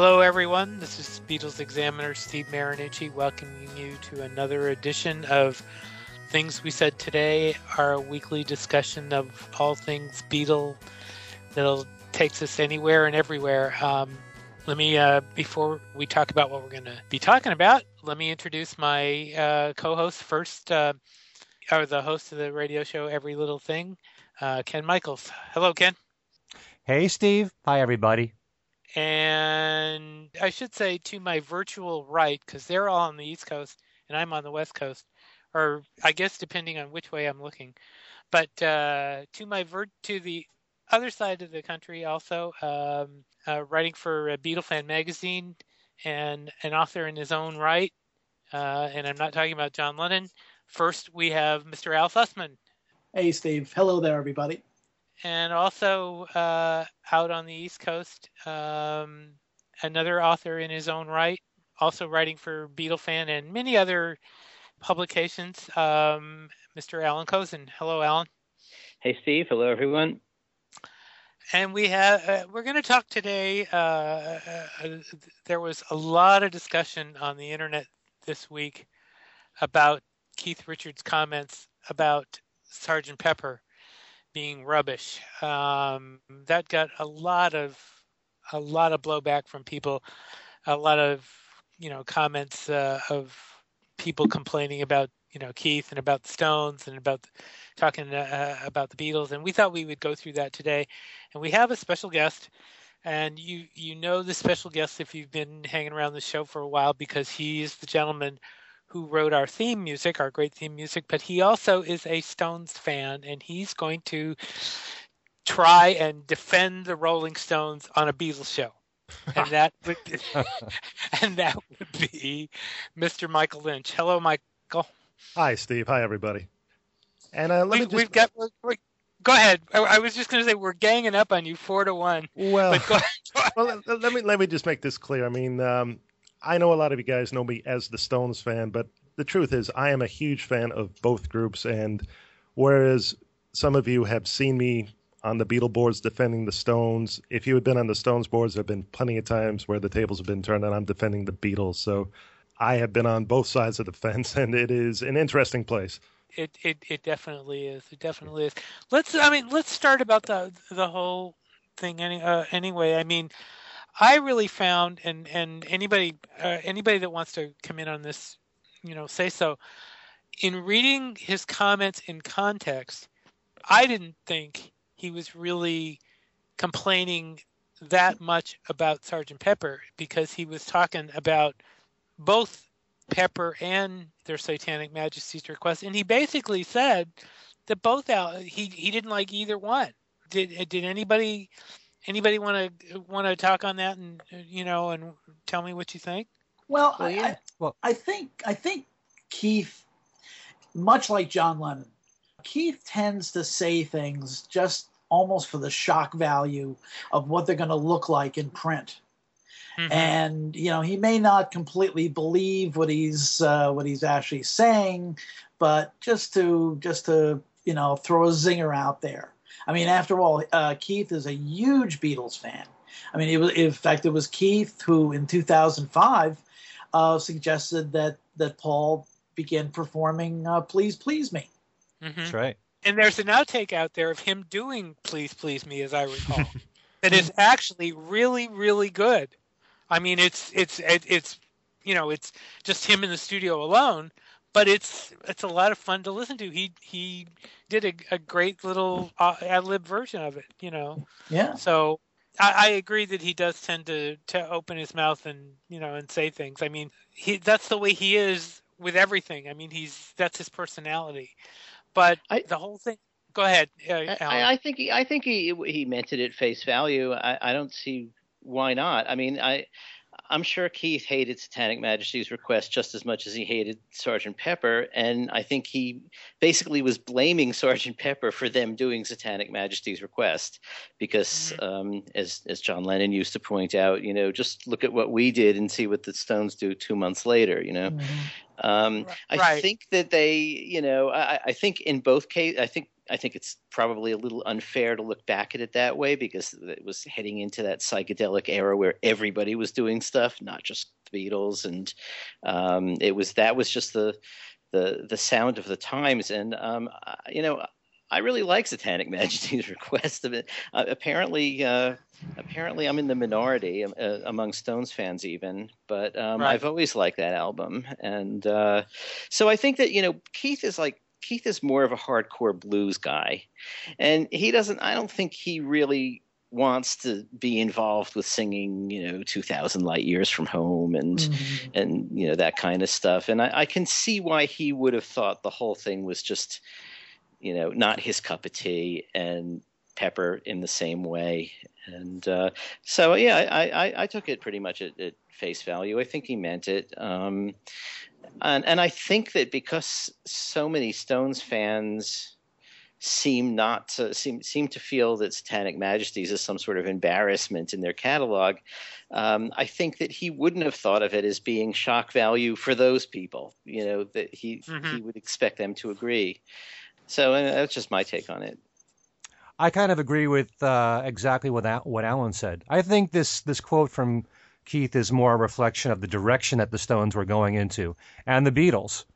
Hello, everyone. This is Beatles Examiner Steve Marinucci welcoming you to another edition of Things We Said Today, our weekly discussion of all things Beatle that'll takes us anywhere and everywhere. Um, let me, uh, before we talk about what we're going to be talking about, let me introduce my uh, co-host first, uh, or the host of the radio show Every Little Thing, uh, Ken Michaels. Hello, Ken. Hey, Steve. Hi, everybody. And I should say to my virtual right, because they're all on the East Coast and I'm on the West Coast, or I guess depending on which way I'm looking. But uh, to my ver- to the other side of the country, also um, uh, writing for Beatle Fan magazine and an author in his own right. Uh, and I'm not talking about John Lennon. First, we have Mr. Al Sussman. Hey, Steve. Hello there, everybody and also uh, out on the East Coast, um, another author in his own right, also writing for Beatle Fan and many other publications, um, Mr. Alan Kozinn. Hello, Alan. Hey, Steve. Hello, everyone. And we have uh, we're going to talk today. Uh, uh, there was a lot of discussion on the internet this week about Keith Richards' comments about Sergeant Pepper being rubbish. Um, that got a lot of a lot of blowback from people, a lot of you know comments uh, of people complaining about you know Keith and about the Stones and about talking uh, about the Beatles, and we thought we would go through that today. And we have a special guest, and you you know the special guest if you've been hanging around the show for a while because he's the gentleman who wrote our theme music, our great theme music, but he also is a Stones fan, and he's going to try and defend the Rolling Stones on a Beatles show. and that would be, and that would be Mr. Michael Lynch. Hello, Michael. Hi, Steve. Hi, everybody. And uh, let we, me just... we've got. We're, we're, go ahead. I, I was just going to say we're ganging up on you four to one. Well, well, let me let me just make this clear. I mean, um, I know a lot of you guys know me as the Stones fan, but the truth is, I am a huge fan of both groups. And whereas some of you have seen me on the Beatle boards defending the Stones, if you had been on the Stones boards, there have been plenty of times where the tables have been turned and I'm defending the Beatles. So I have been on both sides of the fence, and it is an interesting place. It it it definitely is. It definitely is. Let's. I mean, let's start about the the whole thing. Any uh, anyway. I mean, I really found, and and anybody uh, anybody that wants to come in on this, you know, say so. In reading his comments in context, I didn't think he was really complaining that much about Sergeant Pepper because he was talking about both Pepper and their Satanic Majesty's request, and he basically said that both out he he didn't like either one. Did did anybody anybody want to want to talk on that and you know and tell me what you think? Well, well, yeah. I, well, I think I think Keith, much like John Lennon, Keith tends to say things just almost for the shock value of what they're going to look like in print. Mm-hmm. And you know he may not completely believe what he's uh, what he's actually saying, but just to just to you know throw a zinger out there. I mean, after all, uh, Keith is a huge Beatles fan. I mean, it was in fact it was Keith who in 2005 uh, suggested that that Paul begin performing uh, "Please Please Me." Mm-hmm. That's right. And there's an outtake out there of him doing "Please Please Me," as I recall, that is actually really really good. I mean, it's it's it's you know it's just him in the studio alone, but it's it's a lot of fun to listen to. He he did a, a great little uh, ad lib version of it, you know. Yeah. So I, I, agree that he does tend to to open his mouth and you know and say things. I mean, he that's the way he is with everything. I mean, he's that's his personality. But I, the whole thing. Go ahead. Uh, I, I, think he I think he he meant it at face value. I, I don't see why not. I mean, I I'm sure Keith hated Satanic Majesty's request just as much as he hated Sergeant Pepper, and I think he basically was blaming Sergeant Pepper for them doing Satanic Majesty's request, because mm-hmm. um, as as John Lennon used to point out, you know, just look at what we did and see what the Stones do two months later, you know. Mm-hmm. Um, I right. think that they, you know, I, I think in both cases, I think I think it's probably a little unfair to look back at it that way because it was heading into that psychedelic era where everybody was doing stuff, not just the Beatles, and um, it was that was just the the the sound of the times. And um, you know, I really like Satanic Majesty's request of it. Uh, apparently, uh, apparently, I'm in the minority uh, among Stones fans, even. But um, right. I've always liked that album, and uh, so I think that you know Keith is like Keith is more of a hardcore blues guy, and he doesn't. I don't think he really wants to be involved with singing, you know, 2000 light years from home and, mm-hmm. and, you know, that kind of stuff. And I, I, can see why he would have thought the whole thing was just, you know, not his cup of tea, and Pepper in the same way. And uh, so, yeah, I, I, I, took it pretty much at, at, face value. I think he meant it. Um, and, and I think that because so many Stones fans seem not to seem seem to feel that Satanic Majesties is some sort of embarrassment in their catalog. Um, I think that he wouldn't have thought of it as being shock value for those people. You know that he mm-hmm. he would expect them to agree. So uh, that's just my take on it. I kind of agree with uh, exactly what Al- what Alan said. I think this this quote from Keith is more a reflection of the direction that the Stones were going into and the Beatles,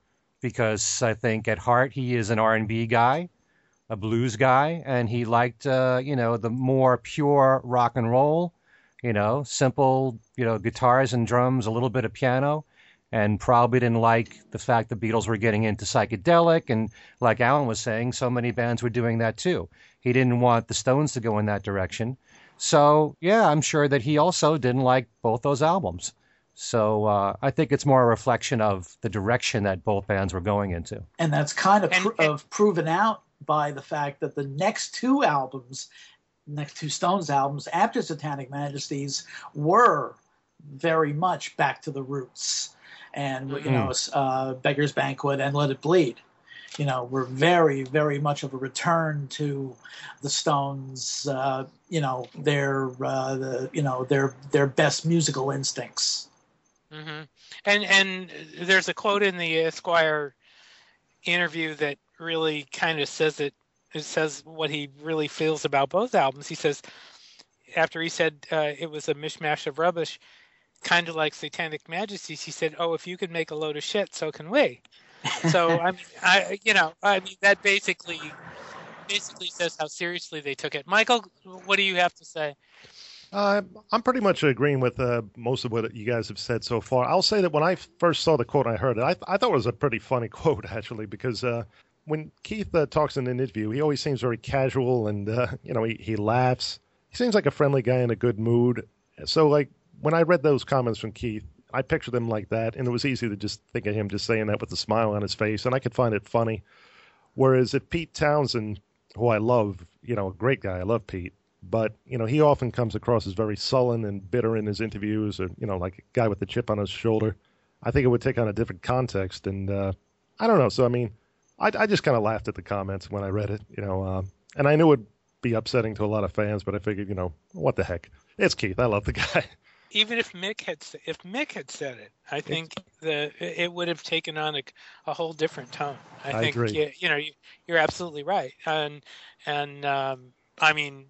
because I think at heart he is an R and B guy, a blues guy, and he liked uh, you know the more pure rock and roll, you know, simple you know guitars and drums, a little bit of piano and probably didn't like the fact the Beatles were getting into psychedelic. And like Alan was saying, so many bands were doing that too. He didn't want the Stones to go in that direction. So, yeah, I'm sure that he also didn't like both those albums. So uh, I think it's more a reflection of the direction that both bands were going into. And that's kind of, pr- of proven out by the fact that the next two albums, next two Stones albums after Satanic Majesties, were very much back to the roots and you know mm. uh, Beggar's Banquet and Let It Bleed. You know, were very, very much of a return to the Stones. Uh, you know, their uh, the you know their their best musical instincts. Mm-hmm. And and there's a quote in the Esquire interview that really kind of says it. It says what he really feels about both albums. He says after he said uh, it was a mishmash of rubbish, kind of like Satanic Majesties, he said, "Oh, if you can make a load of shit, so can we." So I mean, I you know, I mean that basically basically says how seriously they took it. Michael, what do you have to say? Uh, I'm pretty much agreeing with uh, most of what you guys have said so far. I'll say that when I first saw the quote, I heard it. I, I thought it was a pretty funny quote actually, because uh, when Keith uh, talks in an interview, he always seems very casual and uh, you know he, he laughs. He seems like a friendly guy in a good mood. So like when I read those comments from Keith, I pictured him like that, and it was easy to just think of him just saying that with a smile on his face, and I could find it funny. Whereas if Pete Townshend, who I love, you know, a great guy, I love Pete, but you know, he often comes across as very sullen and bitter in his interviews, or you know, like a guy with a chip on his shoulder. I think it would take on a different context, and uh, I don't know. So I mean, I, I just kind of laughed at the comments when I read it, you know, uh, and I knew it would be upsetting to a lot of fans, but I figured, you know, what the heck? It's Keith. I love the guy even if Mick had if Mick had said it, I think the it would have taken on a, a whole different tone. I, I think agree. You, you know you, are absolutely right, and and um, I mean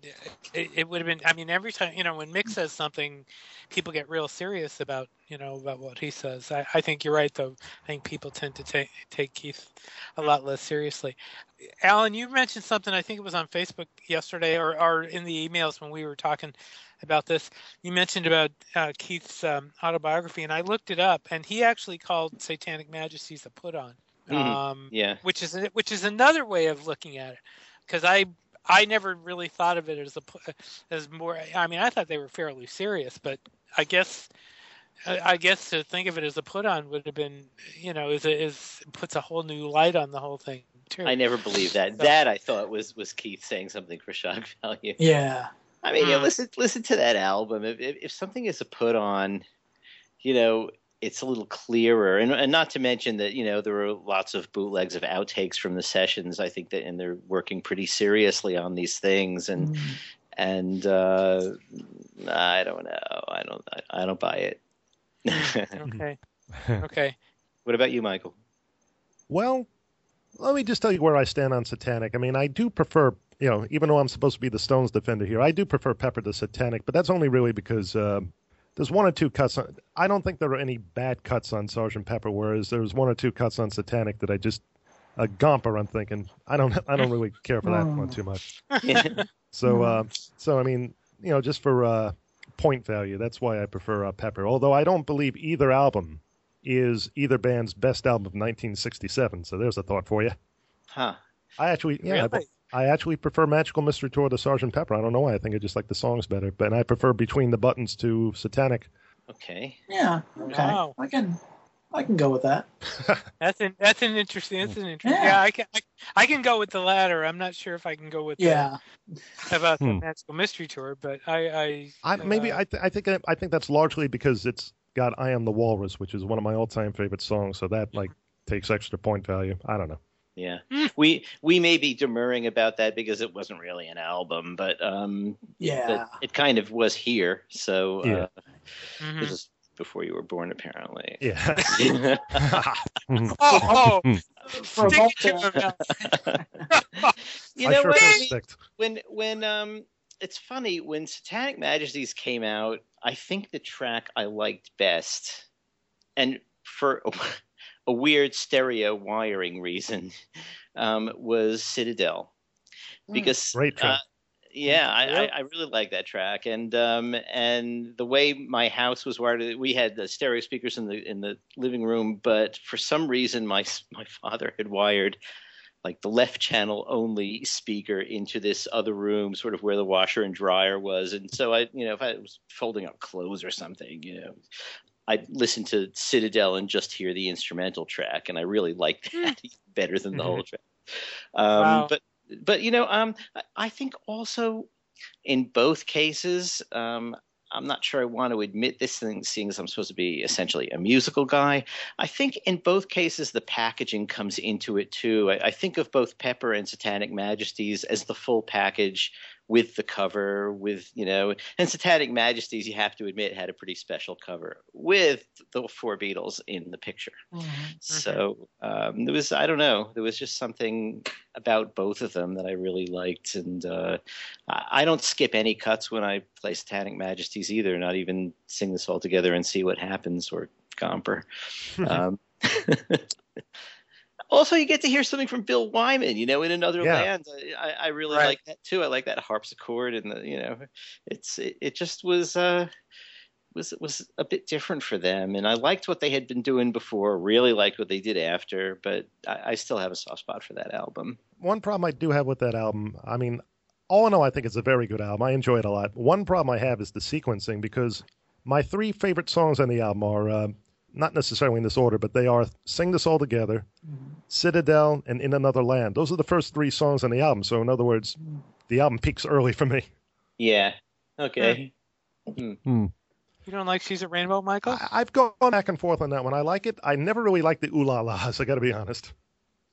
it, it, would have been. I mean every time you know when Mick says something, people get real serious about you know about what he says. I, I think you're right though. I think people tend to take take Keith a lot less seriously. Alan, you mentioned something. I think it was on Facebook yesterday or, or in the emails when we were talking about this. You mentioned about uh, Keith's um, autobiography, and I looked it up, and he actually called Satanic Majesties a put on. Mm-hmm. Um, yeah, which is which is another way of looking at it, because I I never really thought of it as a as more. I mean, I thought they were fairly serious, but I guess I guess to think of it as a put on would have been, you know, is is puts a whole new light on the whole thing too. I never believed that. So, that I thought was was Keith saying something for shock value. Yeah, I mean, mm. yeah, listen listen to that album. If, if, if something is a put on, you know, it's a little clearer, and and not to mention that you know there are lots of bootlegs of outtakes from the sessions. I think that and they're working pretty seriously on these things, and mm. and uh, I don't know, I don't I, I don't buy it. Okay, okay. What about you, Michael? Well, let me just tell you where I stand on Satanic. I mean, I do prefer, you know, even though I'm supposed to be the Stones defender here, I do prefer Pepper to Satanic, but that's only really because uh, there's one or two cuts. On, I don't think there are any bad cuts on Sergeant Pepper, whereas there's one or two cuts on Satanic that I just a Gomper. I'm thinking I don't I don't really care for that one too much. so uh, so I mean, you know, just for uh, point value, that's why I prefer uh, Pepper. Although I don't believe either album is either band's best album of 1967. So there's a thought for you. Huh. I actually, yeah, Really? I, I actually prefer Magical Mystery Tour to Sergeant Pepper. I don't know why. I think I just like the songs better, but I prefer Between the Buttons to Satanic. Okay. Yeah. Okay. Wow. I can I can go with that. That's an that's an interesting. That's an interesting. Yeah. Yeah, I can I, I can go with the latter. I'm not sure if I can go with Yeah. the, about the Hmm. Magical Mystery Tour, but I I, I, maybe uh, I, th- I think I think that's largely because it's got "I Am the Walrus," which is one of my all-time favorite songs. So that like takes extra point value. I don't know. Yeah. Hmm. We we may be demurring about that because it wasn't really an album, but um Yeah. but it kind of was here. So Yeah. uh, mhm. this is before you were born apparently. Yeah. Oh, oh, For stick to moment, him now. you I know sure what? feel I mean, sticked. when when um it's funny when satanic majesties came out i think the track i liked best and for a, a weird stereo wiring reason um was citadel Hmm. because Great uh, yeah, I, I, Really? I really like that track, and um, and the way my house was wired, we had the stereo speakers in the in the living room, but for some reason, my my father had wired like the left channel only speaker into this other room, sort of where the washer and dryer was, and so I, you know, if I was folding up clothes or something, you know. I'd listen to Citadel and just hear the instrumental track, and I really like that better than the Mhm. whole track. Um, Wow. But but you know, um, I- I think also in both cases, um, I'm not sure I want to admit this thing, seeing as I'm supposed to be essentially a musical guy. I think in both cases the packaging comes into it too. I, I think of both Pepper and Satanic Majesties as the full package with the cover, with you know, and Satanic Majesties, you have to admit, had a pretty special cover with the four Beatles in the picture. Mhm. So um, there was, I don't know, there was just something about both of them that I really liked, and uh, I I don't skip any cuts when I play Satanic Majesties either. Not even sing this all together and see what happens or Gomper. um, also, you get to hear something from Bill Wyman, you know, in another Yeah. land. I, I really Right. like that too. I like that harpsichord, and the, you know, it's it, it just was. Uh, was was a bit different for them, and I liked what they had been doing before. Really liked what they did after, but I, I still have a soft spot for that album. One problem I do have with that album, I mean, all in all, I think it's a very good album. I enjoy it a lot. One problem I have is the sequencing because my three favorite songs on the album are uh, not necessarily in this order, but they are "Sing This All Together," Mhm. "Citadel," and "In Another Land." Those are the first three songs on the album. So, in other words, the album peaks early for me. Yeah. Okay. You don't like She's a Rainbow, Michael? I, I've gone back and forth on that one. I like it. I never really liked the ooh la las. I got to be honest.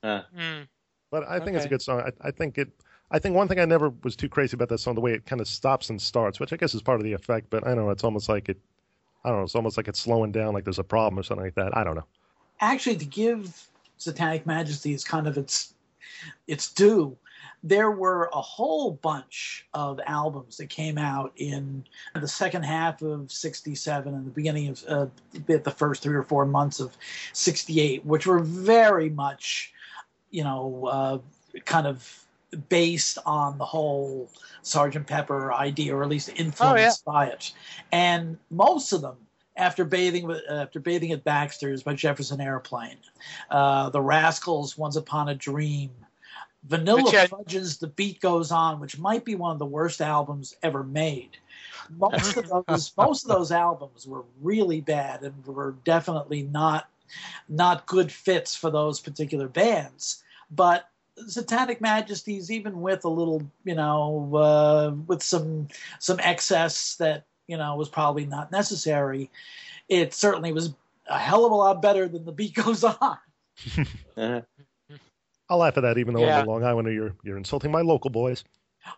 Uh, Mm. But I think it's a good song. I, I think it. I think one thing I never was too crazy about that song, the way it kind of stops and starts, which I guess is part of the effect. But I don't know. It's almost like it. I don't know. It's almost like it's slowing down, like there's a problem or something like that. I don't know. Actually, to give Satanic Majesties kind of its its due, there were a whole bunch of albums that came out in the second half of 67 and the beginning of uh, the first three or four months of 68 which were very much you know uh, kind of based on the whole sergeant pepper idea or at least influenced by it and most of them after bathing with after bathing at Baxter's by Jefferson Airplane, uh, the Rascals, Once Upon a Dream, Vanilla had- Fudge's The Beat Goes On, which might be one of the worst albums ever made. Most of those most of those albums were really bad and were definitely not not good fits for those particular bands. But Satanic Majesties, even with a little, you know, uh, with some some excess that you know was probably not necessary, it certainly was a hell of a lot better than the beat goes on. uh, I'll laugh at that, even though Yeah. I'm a Long Islander. You're you're insulting my local boys.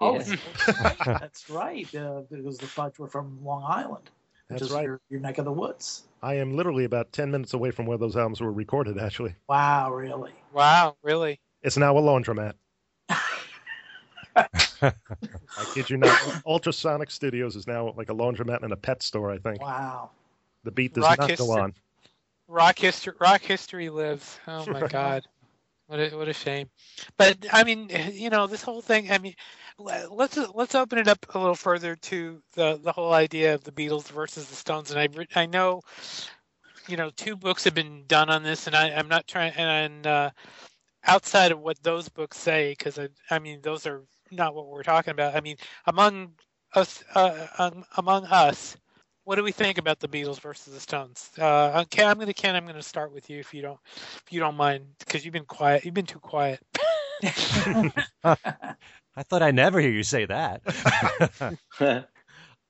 Oh, Yeah. that's right. Uh, because the Fudge were from Long Island, which That's is right. your, your neck of the woods. I am literally about ten minutes away from where those albums were recorded. Actually, Wow, really? Wow, really? It's now a laundromat. I kid you not. Ultrasonic Studios is now like a laundromat and a pet store. I think. Wow. The beat does Rock not history- go on. Rock history, rock history lives. Oh my God, what a what a shame. But I mean, you know, this whole thing. I mean, let's let's open it up a little further to the the whole idea of the Beatles versus the Stones. And I I know, you know, two books have been done on this, and I I'm not trying and uh, outside of what those books say, because I I mean those are not what we're talking about. I mean, among us, uh, um, among us. What do we think about the Beatles versus the Stones? Uh, Ken, I'm gonna Ken. I'm gonna start with you if you don't if you don't mind, because you've been quiet. You've been too quiet. I thought I'd never hear you say that.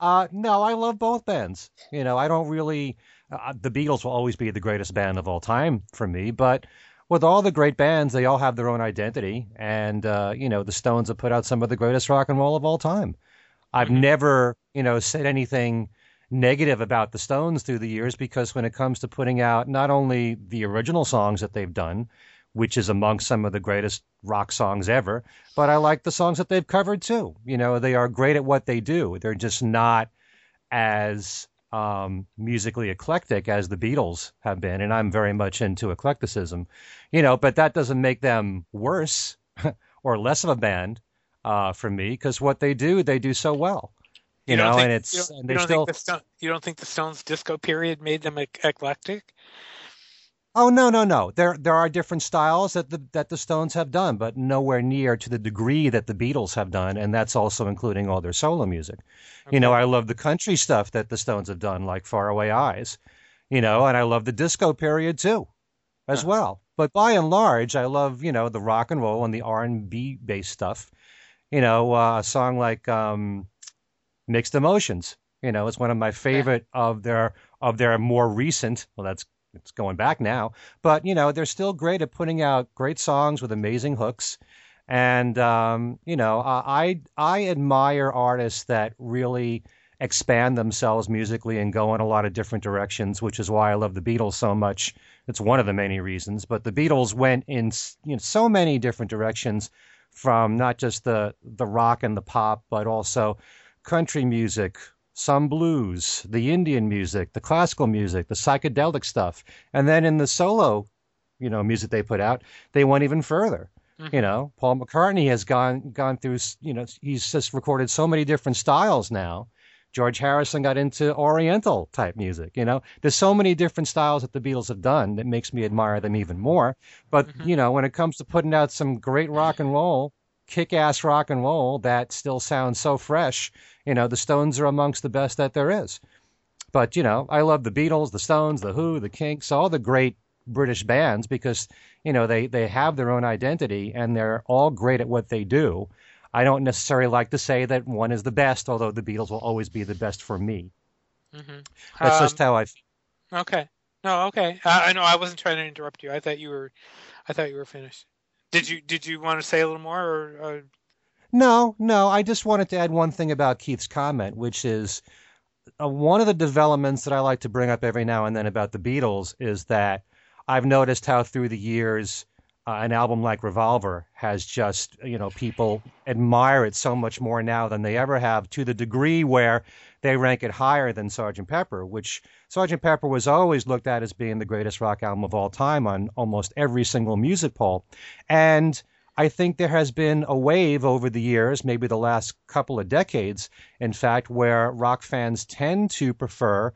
uh, no, I love both bands. You know, I don't really. Uh, the Beatles will always be the greatest band of all time for me, but with all the great bands, they all have their own identity, and uh, you know, the Stones have put out some of the greatest rock and roll of all time. I've Mhm. never, you know, said anything negative about the Stones through the years because when it comes to putting out not only the original songs that they've done, which is among some of the greatest rock songs ever, but I like the songs that they've covered too. You know, they are great at what they do. They're just not as um, musically eclectic as the Beatles have been, and I'm very much into eclecticism. You know, but that doesn't make them worse or less of a band uh, for me because what they do, they do so well. You, don't know, think- and you it's don't, and you don't still think the Stone, you don't think the Stones disco period made them eclectic? Oh no, no, no. There there are different styles that the that the Stones have done, but nowhere near to the degree that the Beatles have done, and that's also including all their solo music. You know, I love the country stuff that the Stones have done, like Faraway Eyes. You know, and I love the disco period too, as Huh. well. But by and large, I love you know the rock and roll and the R and B based stuff. You know, uh, a song like um, Mixed Emotions. You know, it's one of my favorite of their of their more recent. Well, that's it's going back now, but you know they're still great at putting out great songs with amazing hooks, and um, you know I I admire artists that really expand themselves musically and go in a lot of different directions, which is why I love the Beatles so much. It's one of the many reasons, but the Beatles went in you know so many different directions, from not just the the rock and the pop, but also country music, some blues, the Indian music, the classical music, the psychedelic stuff. And then in the solo, you know, music they put out, they went even further. Mhm. You know, Paul McCartney has gone gone through, you know, he's just recorded so many different styles now. George Harrison got into Oriental type music. You know, there's so many different styles that the Beatles have done that makes me admire them even more. But Mhm. you know, when it comes to putting out some great rock and roll, kick-ass rock and roll that still sounds so fresh, you know, the Stones are amongst the best that there is. But you know, I love the Beatles, the Stones, the Who, the Kinks, all the great British bands because you know they they have their own identity and they're all great at what they do. I don't necessarily like to say that one is the best, although the Beatles will always be the best for me. hmm That's Um, just how I. feel. Okay. No. Okay. I, I know. I wasn't trying to interrupt you. I thought you were. I thought you were finished. Did you Did you want to say a little more? Or, or No, no. I just wanted to add one thing about Keith's comment, which is uh, one of the developments that I like to bring up every now and then about the Beatles is that I've noticed how through the years uh, an album like Revolver has just, you know, people admire it so much more now than they ever have to the degree where they rank it higher than Sgt. Pepper, which Sgt. Pepper was always looked at as being the greatest rock album of all time on almost every single music poll. And I think there has been a wave over the years, maybe the last couple of decades, in fact, where rock fans tend to prefer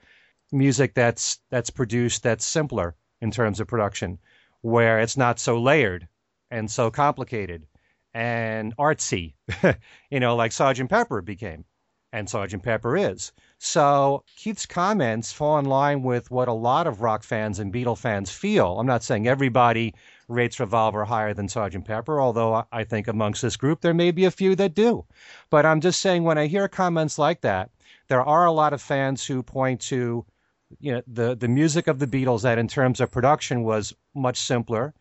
music that's that's produced that's simpler in terms of production, where it's not so layered and so complicated and artsy, you know, like Sgt. Pepper became and Sgt. Pepper is. So Keith's comments fall in line with what a lot of rock fans and Beatle fans feel. I'm not saying everybody rates Revolver higher than Sgt. Pepper, although I think amongst this group there may be a few that do. But I'm just saying when I hear comments like that, there are a lot of fans who point to you know the the music of the Beatles that in terms of production was much simpler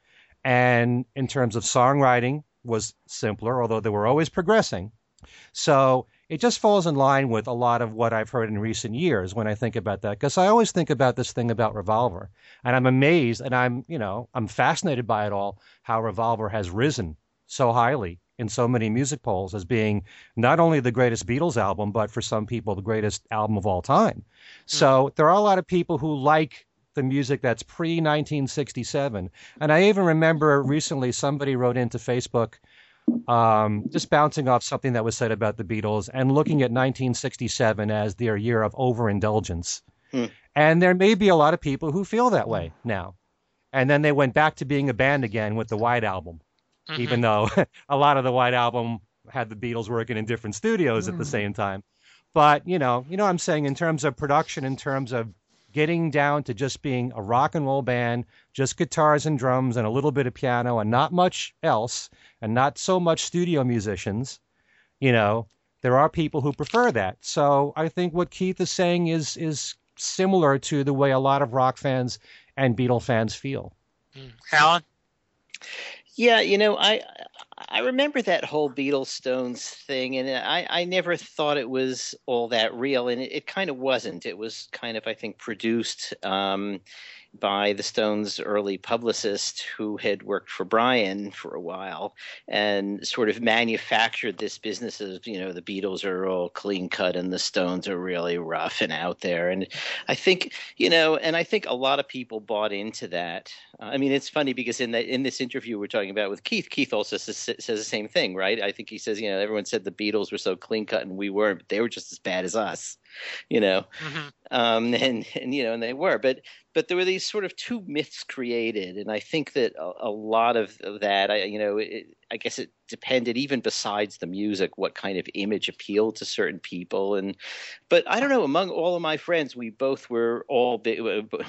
and in terms of songwriting was simpler, although they were always progressing. So it just falls in line with a lot of what I've heard in recent years when I think about that. Because I always think about this thing about Revolver, and I'm amazed, and I'm you know I'm fascinated by it all. How Revolver has risen so highly in so many music polls as being not only the greatest Beatles album, but for some people the greatest album of all time. So there are a lot of people who like the music that's pre 1967. And I even remember recently somebody wrote into Facebook um, just bouncing off something that was said about the Beatles and looking at 1967 as their year of overindulgence. Hmm. And there may be a lot of people who feel that way now. And then they went back to being a band again with the White Album, Mhm. even though a lot of the White Album had the Beatles working in different studios at the Mm. same time. But you know, you know, what I'm saying in terms of production, in terms of getting down to just being a rock and roll band, just guitars and drums and a little bit of piano and not much else, and not so much studio musicians, you know, there are people who prefer that. So I think what Keith is saying is is similar to the way a lot of rock fans and Beatle fans feel. Mm. Alan? Yeah, you know, I I remember that whole Beatles Stones thing, and I I never thought it was all that real, and it, it kind of wasn't. It was kind of I think produced um, by the Stones' early publicist, who had worked for Brian for a while, and sort of manufactured this business of you know the Beatles are all clean cut and the Stones are really rough and out there, and I think you know, and I think a lot of people bought into that. I mean, it's funny because in that in this interview we're talking about with Keith, Keith also says, says the same thing, right? I think he says, you know, everyone said the Beatles were so clean cut and we weren't, but they were just as bad as us, you know, Mhm. um, and and you know, and they were, but but there were these sort of two myths created, and I think that a, a lot of, that, I you know, it, I guess it depended even besides the music, what kind of image appealed to certain people, and but I don't know, among all of my friends, we both were all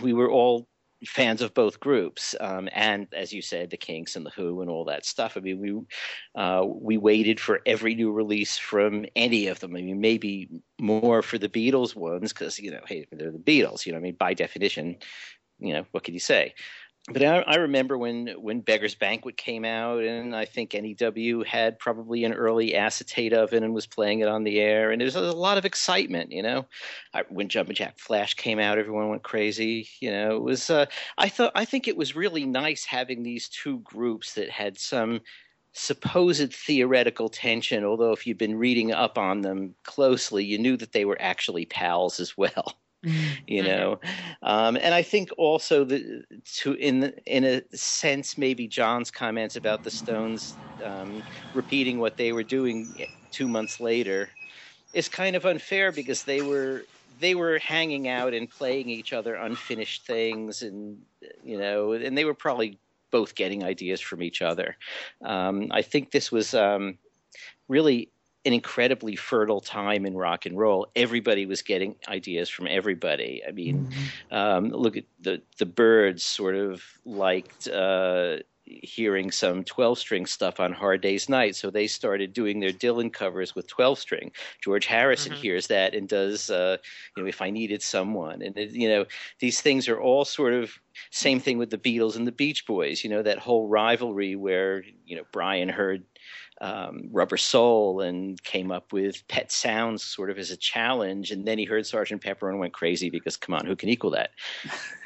we were all fans of both groups, um, and as you said, the Kinks and the Who and all that stuff. I mean, we uh, we waited for every new release from any of them. I mean, maybe more for the Beatles ones because you know, hey, they're the Beatles. You know, I mean, by definition, you know, what can you say? But I, I remember when when Beggar's Banquet came out, and I think NEW had probably an early acetate of it and was playing it on the air, and there was a lot of excitement. You know, I, when Jumpin' Jack Flash came out, everyone went crazy. You know, it was. Uh, I thought I think it was really nice having these two groups that had some supposed theoretical tension. Although if you'd been reading up on them closely, you knew that they were actually pals as well you know? Um, and i think also the to in the, in a sense maybe john's comments about the stones um, repeating what they were doing two months later is kind of unfair because they were they were hanging out and playing each other unfinished things and you know and they were probably both getting ideas from each other. Um, i think this was um, really an incredibly fertile time in rock and roll. Everybody was getting ideas from everybody. I mean, um, look at the the Byrds. Sort of liked uh, hearing some twelve string stuff on Hard Day's Night, so they started doing their Dylan covers with twelve string. George Harrison Mhm. hears that and does, uh, you know, if I needed someone, and it, you know, these things are all sort of same thing with the Beatles and the Beach Boys. You know, that whole rivalry where you know Brian heard um, Rubber Soul and came up with Pet Sounds sort of as a challenge. And then he heard Sergeant Pepper and went crazy because, come on, who can equal that?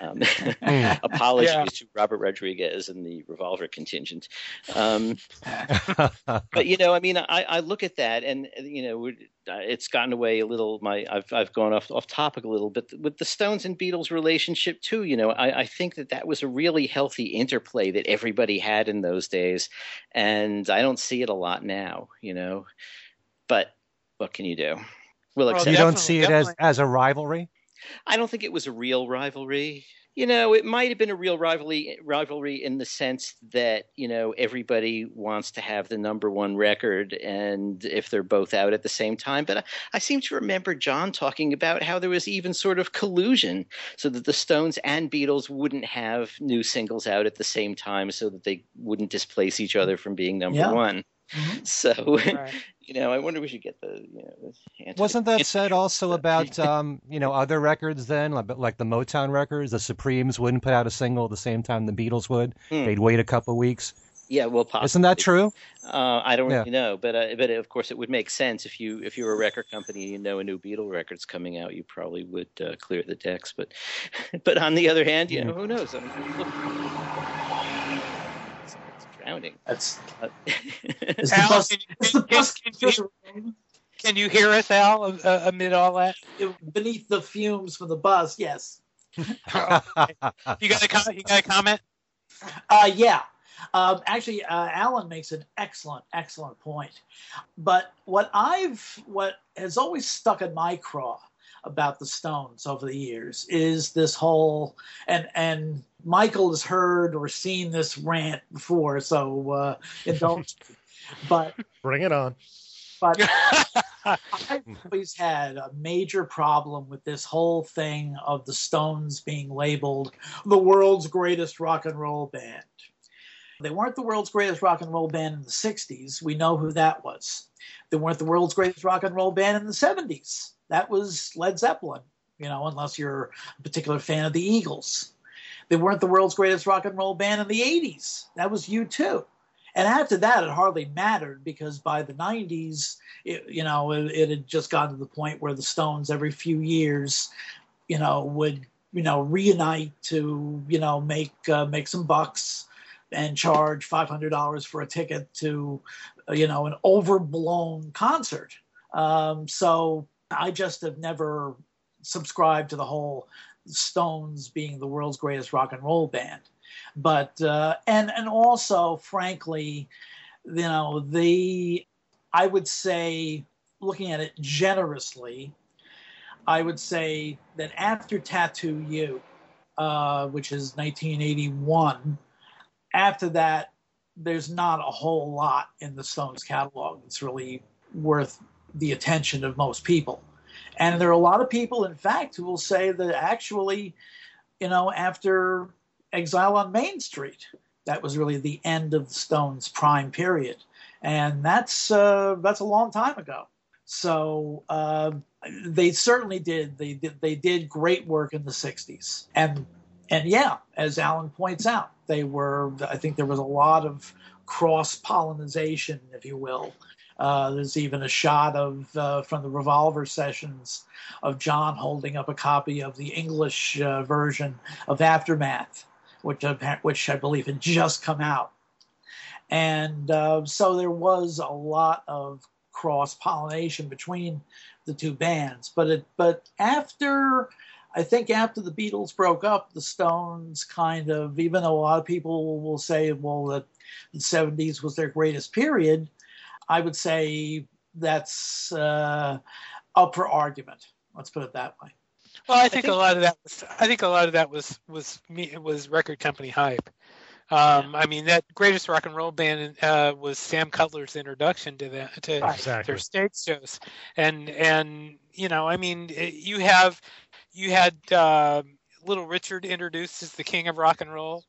Um, apologies Yeah. to Robert Rodriguez and the Revolver contingent. Um, but you know, I mean, I, I look at that, and you know, we're- Uh, it's gotten away a little. My I've I've gone off off topic a little, but with the Stones and Beatles relationship too, you know, I, I think that that was a really healthy interplay that everybody had in those days, and I don't see it a lot now, you know. But what can you do? Well, Well, you don't see it as as a rivalry. I don't think it was a real rivalry. You know, it might have been a real rivalry rivalry in the sense that, you know, everybody wants to have the number one record and if they're both out at the same time. But I, I seem to remember John talking about how there was even sort of collusion so that the Stones and Beatles wouldn't have new singles out at the same time so that they wouldn't displace each other from being number Yeah. one. Mhm. So, Right. you know, I wonder if we should get the, you know, anti- Wasn't that said also about um, you know other records then, like, like the Motown records? The Supremes wouldn't put out a single at the same time the Beatles would. Hmm. They'd wait a couple weeks. Yeah, well, possibly. Isn't that true? Uh, I don't yeah. really know, but uh, but of course it would make sense if you if you're a record company and you know a new Beatle record's coming out, you probably would uh, clear the decks. But but on the other hand, you know, who knows? I mean, look, it's, it's drowning. That's. Uh, Al, bus, can, you, can, can, can, you, hear us, Al, uh, amid all that? Beneath the fumes from the bus, yes. you got a you got a comment? Uh, yeah. Um, actually, uh, Alan makes an excellent, excellent point. But what I've, what has always stuck in my craw about the Stones over the years is this whole, and and Michael has heard or seen this rant before, so uh, indulge. but bring it on. But I've always had a major problem with this whole thing of the Stones being labeled the world's greatest rock and roll band. They weren't the world's greatest rock and roll band in the 60s. We know who that was. They weren't the world's greatest rock and roll band in the 70s. That was Led Zeppelin, you know, unless you're a particular fan of the Eagles. They weren't the world's greatest rock and roll band in the 80s. That was U2. And after that, it hardly mattered because by the 90s, it, you know, it, it had just gotten to the point where the Stones every few years, you know, would you know reunite to you know make uh, make some bucks and charge $500 for a ticket to, uh, you know, an overblown concert. Um, so I just have never subscribed to the whole Stones being the world's greatest rock and roll band. But uh, and and also, frankly, you know, the I would say, looking at it generously, I would say that after Tattoo You, uh, which is 1981 after that, there's not a whole lot in the Stones catalog that's really worth the attention of most people. And there are a lot of people, in fact, who will say that actually, you know, after Exile on Main Street, that was really the end of Stones' prime period, and that's uh, that's a long time ago. So uh, they certainly did. They did. They did great work in the '60s, and and yeah, as Alan points out, they were. I think there was a lot of cross pollination, if you will. Uh, there's even a shot of uh, from the Revolver sessions of John holding up a copy of the English uh, version of Aftermath, which which I believe had just come out, and uh, so there was a lot of cross pollination between the two bands. But it but after I think after the Beatles broke up, the Stones kind of, even though a lot of people will say, well, that the 70s was their greatest period, I would say that's uh, up for argument. Let's put it that way. Well, I think, I think, a lot of that was I think a lot of that was was me was record company hype. Um, I mean, that greatest rock and roll band uh, was Sam Cutler's introduction to that to exactly. their stage shows, and and you know, I mean, you have you had uh, Little Richard introduced as the king of rock and roll.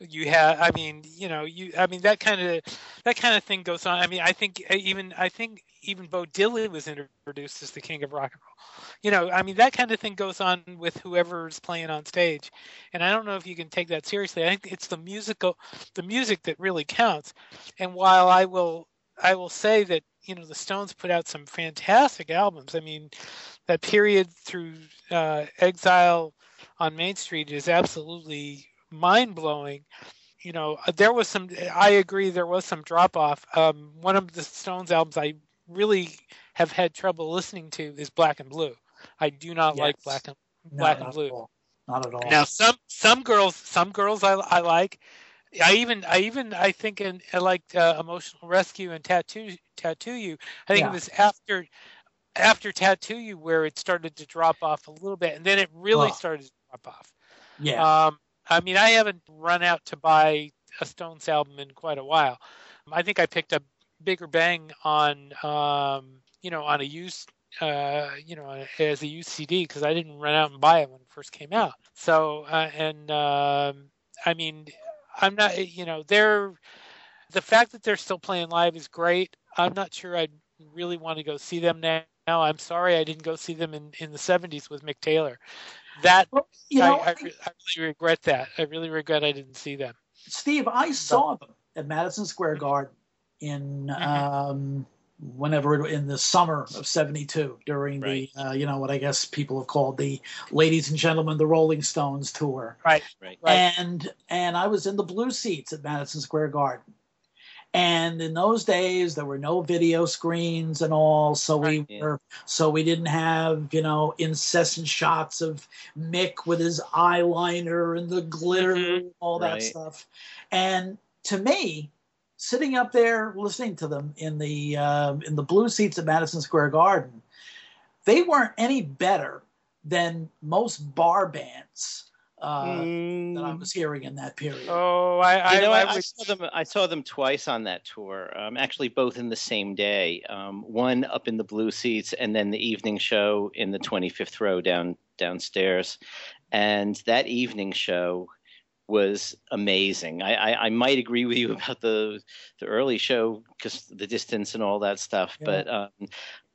You had, I mean, you know, you, I mean, that kind of, that kind of thing goes on. I mean, I think even, I think even Bo Diddley was introduced as the king of rock and roll. You know, I mean, that kind of thing goes on with whoever's playing on stage. And I don't know if you can take that seriously. I think it's the musical, the music that really counts. And while I will, I will say that you know the Stones put out some fantastic albums. I mean, that period through uh, Exile on Main Street is absolutely mind blowing. You know, there was some. I agree, there was some drop off. Um, one of the Stones albums I really have had trouble listening to is Black and Blue. I do not yes. like Black and no, Black and Blue. Not at all. Now some some girls some girls I, I like I even I even I think in I liked uh, emotional rescue and tattoo tattoo you. I think yeah. it was after after tattoo you where it started to drop off a little bit, and then it really started to drop off. Yeah. Um, I mean, I haven't run out to buy a Stones album in quite a while. I think I picked up Bigger Bang on um, you know on a used uh, you know as a used CD because I didn't run out and buy it when it first came out. So uh, and um, I mean I'm not, you know, they're the fact that they're still playing live is great. I'm not sure I'd really want to go see them now. I'm sorry I didn't go see them in, in the 70s with Mick Taylor. That well, you know, I, I, I, really regret that. I really regret I didn't see them. Steve, I saw them at Madison Square Garden in mm-hmm. um, whenever it, in the summer of 72 during right. the uh, you know what i guess people have called the ladies and gentlemen the rolling stones tour right right and and i was in the blue seats at madison square garden and in those days there were no video screens and all so we yeah. were so we didn't have you know incessant shots of mick with his eyeliner and the glitter mm-hmm. all that stuff and to me sitting up there listening to them in the uh, in the blue seats at Madison Square Garden, they weren't any better than most bar bands uh, mm. that I mm. was hearing in that period. Oh, I, I, you know, I, I, I saw them. I saw them twice on that tour. Um, actually, both in the same day. Um, one up in the blue seats, and then the evening show in the 25th row down downstairs. And that evening show was amazing. I, I, I, might agree with you about the the early show because the distance and all that stuff, yeah. but um,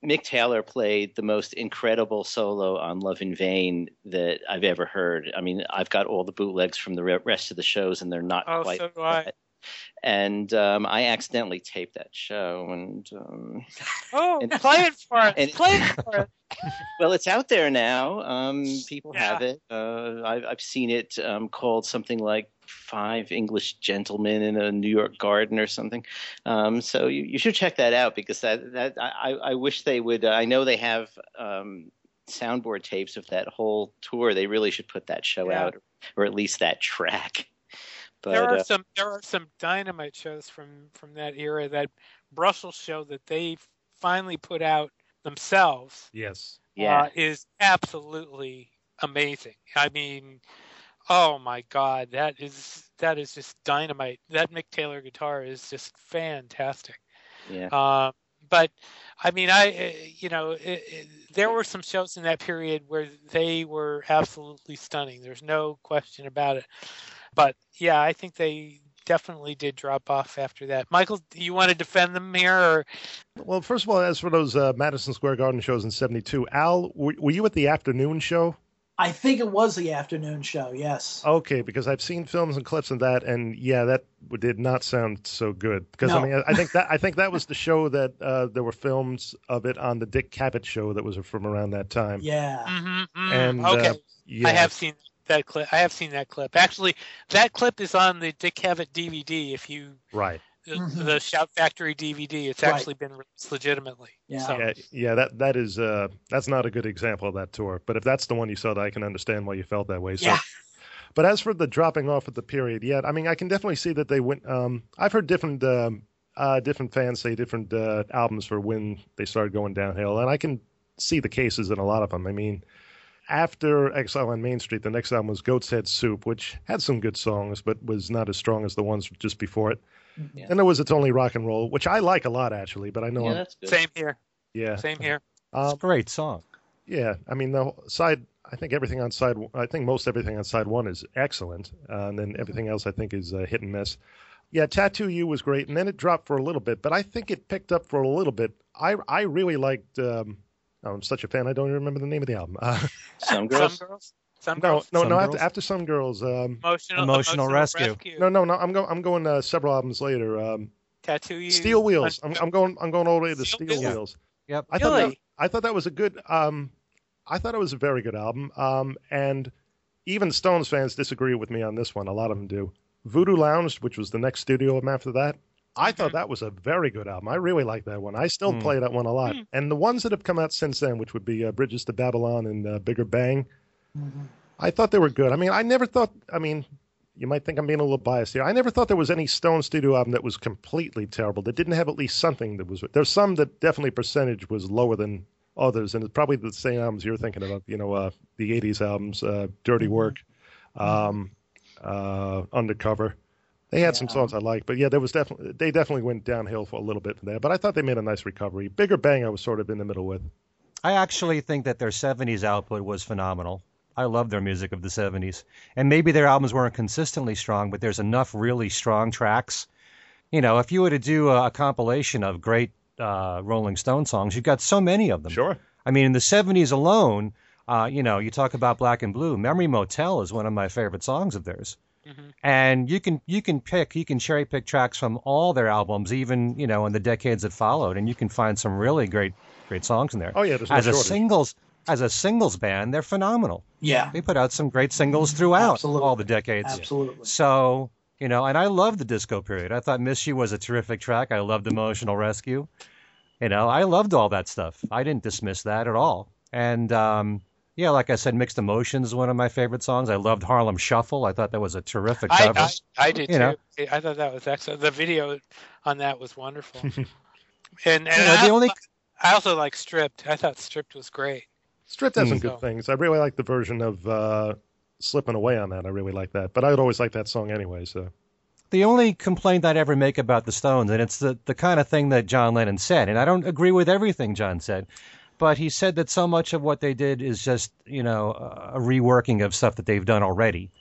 Mick Taylor played the most incredible solo on "Love in Vain" that I've ever heard. I mean, I've got all the bootlegs from the rest of the shows, and they're not oh, quite. So do I and um, I accidentally taped that show. And um, oh, and, play it for us! And, play it for us. well, it's out there now. Um, people yeah. have it. Uh, I've, I've, seen it um, called something like Five English Gentlemen in a New York Garden or something. Um, so you, you, should check that out because that that I, I wish they would. Uh, I know they have um, soundboard tapes of that whole tour. They really should put that show yeah. out, or at least that track. But, there are uh, some there are some dynamite shows from from that era. That Brussels show that they finally put out themselves. Yes. Uh, yeah. is absolutely amazing. I mean, oh my god, that is that is just dynamite. That Mick Taylor guitar is just fantastic. Yeah. Uh, but I mean, I eh, you know, it, it, there were some shows in that period where they were absolutely stunning. There's no question about it. But yeah, I think they definitely did drop off after that. Michael, do you want to defend them here? Or? Well, first of all, as for those uh, Madison Square Garden shows in '72, Al, were, were you at the afternoon show? I think it was the afternoon show. Yes. Okay, because I've seen films and clips of that, and yeah, that did not sound so good. Because no. I mean, I think that I think that was the show that uh, there were films of it on the Dick Cavett show that was from around that time. Yeah. Mm-hmm, mm, and okay, uh, yeah. I have seen that clip. I have seen that clip. Actually, that clip is on the Dick Cavett DVD. If you right the, mm-hmm. the Shout Factory DVD, it's right. actually been released legitimately. Yeah. So. yeah, yeah. That that is uh that's not a good example of that tour. But if that's the one you saw, that I can understand why you felt that way. So. Yeah. But as for the dropping off of the period, yeah, I mean, I can definitely see that they went. Um, I've heard different um, uh, different fans say different uh, albums for when they started going downhill, and I can see the cases in a lot of them. I mean, after Exile on Main Street, the next album was Goat's Head Soup, which had some good songs, but was not as strong as the ones just before it. Yeah. And there was It's Only Rock and Roll, which I like a lot, actually, but I know yeah, that's good. Same here. Yeah. Same here. Um, it's a great song. Yeah. I mean, the side, I think everything on side, I think most everything on side one is excellent. Uh, and then everything else I think is uh, hit and miss. Yeah, Tattoo You was great, and then it dropped for a little bit, but I think it picked up for a little bit. I I really liked um, Oh, I'm such a fan. I don't even remember the name of the album. Uh, Some girls. Some girls. Some no, girls? no, Some no. girls? After, after some girls. Um, emotional, emotional, emotional rescue. rescue. No, no, no. I'm going. I'm going uh, several albums later. Um, Tattoo you. Steel Wheels. I'm, I'm, going. I'm going all the way to Steel, Steel Wheels. Yep. I really? thought that, I thought that was a good. Um, I thought it was a very good album. Um, and even Stones fans disagree with me on this one. A lot of them do. Voodoo Lounge, which was the next studio album after that, I thought that was a very good album. I really like that one. I still mm. play that one a lot. Mm. And the ones that have come out since then, which would be uh, Bridges to Babylon and uh, Bigger Bang, mm-hmm. I thought they were good. I mean, I never thought. I mean, you might think I'm being a little biased here. I never thought there was any Stone studio album that was completely terrible. That didn't have at least something that was. There's some that definitely percentage was lower than others, and it's probably the same albums you're thinking about. You know, uh, the '80s albums, uh, Dirty mm-hmm. Work, um, uh, Undercover. They had yeah. some songs I liked, but yeah, there was definitely they definitely went downhill for a little bit from there. But I thought they made a nice recovery. Bigger Bang, I was sort of in the middle with. I actually think that their '70s output was phenomenal. I love their music of the '70s, and maybe their albums weren't consistently strong, but there's enough really strong tracks. You know, if you were to do a, a compilation of great uh, Rolling Stone songs, you've got so many of them. Sure. I mean, in the '70s alone, uh, you know, you talk about Black and Blue. Memory Motel is one of my favorite songs of theirs. Mm-hmm. And you can you can pick you can cherry pick tracks from all their albums, even you know in the decades that followed, and you can find some really great great songs in there. Oh yeah, there's no as shortage. a singles as a singles band, they're phenomenal. Yeah, they put out some great singles throughout Absolutely. all the decades. Absolutely. So you know, and I love the disco period. I thought "Miss You" was a terrific track. I loved "Emotional Rescue." You know, I loved all that stuff. I didn't dismiss that at all. And um, yeah, like I said, Mixed Emotions is one of my favorite songs. I loved Harlem Shuffle. I thought that was a terrific cover. I, I, I did You too. know. I thought that was excellent. The video on that was wonderful. and and You know, I, the only I also like Stripped. I thought Stripped was great. Stripped has some Hmm. good So- things. I really like the version of uh, "Slipping Away" on that. I really like that. But I would always like that song anyway. So the only complaint I'd ever make about the Stones, and it's the, the kind of thing that John Lennon said, and I don't agree with everything John said, but he said that so much of what they did is just, you know, a reworking of stuff that they've done already.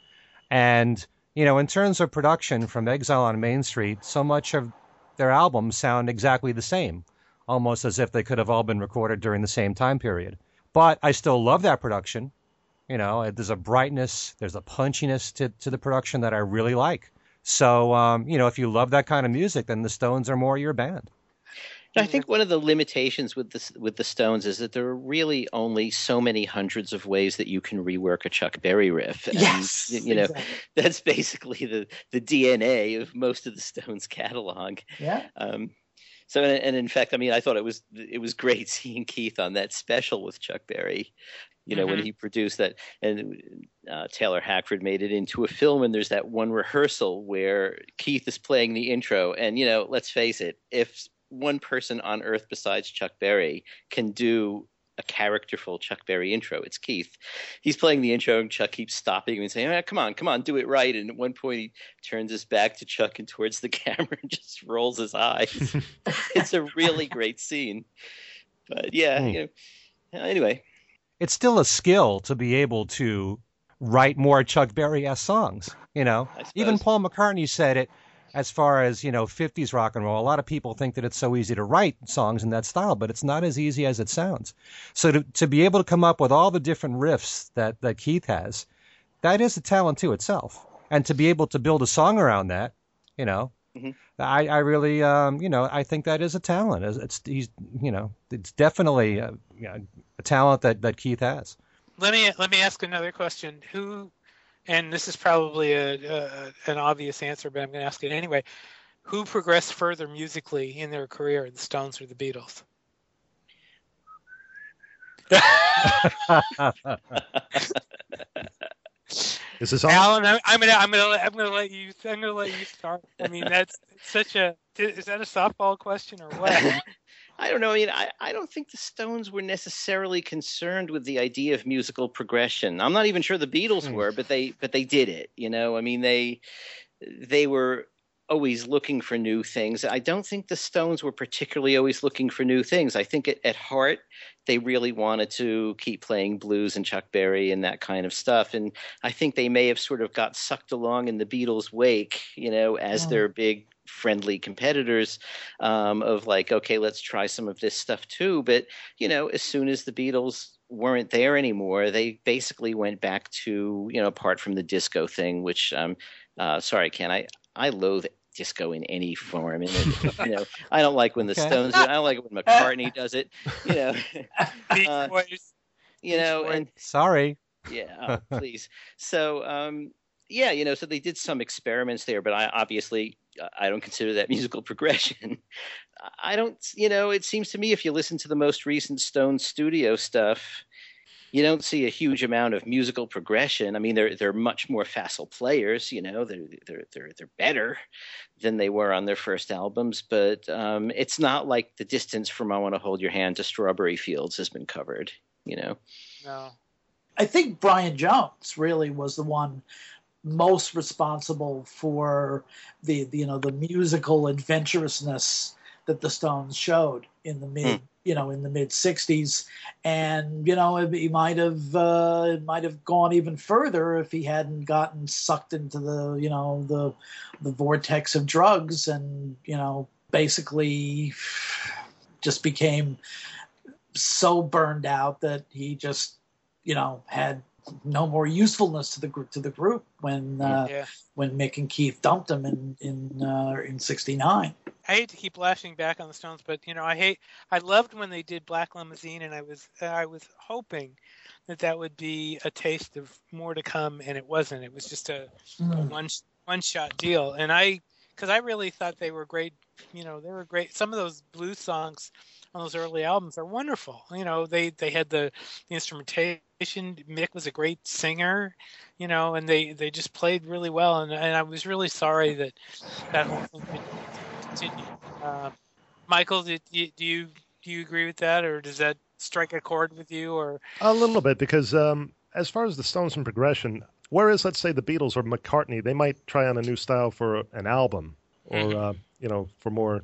And, you know, in terms of production from Exile on Main Street, so much of their albums sound exactly the same, almost as if they could have all been recorded during the same time period. But I still love that production. You know, there's a brightness, there's a punchiness to, to the production that I really like. So, um, you know, if you love that kind of music, then the Stones are more your band. I think one of the limitations with the with the Stones is that there are really only so many hundreds of ways that you can rework a Chuck Berry riff. And, Yes, you know exactly. that's basically the the DNA of most of the Stones catalog. Yeah, Um, so, and, and in fact, I mean, I thought it was it was great seeing Keith on that special with Chuck Berry. You know, when Mhm. he produced that, and uh, Taylor Hackford made it into a film, and there's that one rehearsal where Keith is playing the intro, and you know, let's face it, if one person on Earth besides Chuck Berry can do a characterful Chuck Berry intro, it's Keith. He's playing the intro, and Chuck keeps stopping him and saying, "Ah, "Come on, come on, do it right." And at one point, he turns his back to Chuck and towards the camera and just rolls his eyes. it's a really great scene. But yeah, Hmm. you know. Anyway, It's still a skill to be able to write more Chuck Berry esque songs. You know, even Paul McCartney said it as far as, you know, 50s rock and roll. A lot of people think that it's so easy to write songs in that style, but it's not as easy as it sounds. So to, to be able to come up with all the different riffs that, that Keith has, that is a talent to itself. And to be able to build a song around that, you know, Mhm. I, I really, um, you know, I think that is a talent. It's, it's he's, you know, it's definitely a, you know, a talent that, that Keith has. Let me let me ask another question. Who, and this is probably a, a an obvious answer, but I'm going to ask it anyway. Who progressed further musically in their career, the Stones or the Beatles? is this on? Alan, I'm, I'm gonna I'm gonna I'm gonna let you I'm gonna let you start. I mean, that's such a is that a softball question or what? I don't know. I mean, I, I don't think the Stones were necessarily concerned with the idea of musical progression. I'm not even sure the Beatles Hmm. were, but they but they did it. You know, I mean, they they were always looking for new things. I don't think the Stones were particularly always looking for new things. I think at, at heart they really wanted to keep playing blues and Chuck Berry and that kind of stuff. And I think they may have sort of got sucked along in the Beatles' wake, you know, as Mm. their big friendly competitors um, of like, okay, let's try some of this stuff too. But you know, as soon as the Beatles weren't there anymore, they basically went back to you know, apart from the disco thing, which um, uh, sorry, Ken, I I loathe disco in any form. And it, you know, I don't like when the Okay. Stones. do it. I don't like it when McCartney does it. You know, Uh, you know, and Sorry. yeah, oh, please. So, um, yeah, you know, so they did some experiments there, but I obviously I don't consider that musical progression. I don't, you know, it seems to me if you listen to the most recent Stone studio stuff, you don't see a huge amount of musical progression. I mean, they're they're much more facile players. You know, they're they're they're they're better than they were on their first albums, but um, it's not like the distance from "I Want to Hold Your Hand" to "Strawberry Fields" has been covered. You know. No. I think Brian Jones really was the one most responsible for the, the you know the musical adventurousness that the Stones showed in the mid you know in the mid '60s, and you know he might have uh, might have gone even further if he hadn't gotten sucked into the you know the the vortex of drugs and you know basically just became so burned out that he just you know had no more usefulness to the group to the group when uh, yeah. when Mick and Keith dumped them in in uh, in '69. I hate to keep lashing back on the Stones, but you know I hate. I loved when they did Black Limousine, and I was I was hoping that that would be a taste of more to come, and it wasn't. It was just a, mm. a hmm. one one shot deal, and I because I really thought they were great. You know, they were great. Some of those blues songs on those early albums are wonderful. You know, they they had the, the instrumentation. Mick was a great singer, you know, and they they just played really well. And and I was really sorry that that whole thing continued. Uh, Michael, did do you do you agree with that, or does that strike a chord with you? Or a little bit because um, as far as the Stones and progression, whereas let's say the Beatles or McCartney, they might try on a new style for an album or mm-hmm. uh, you know for more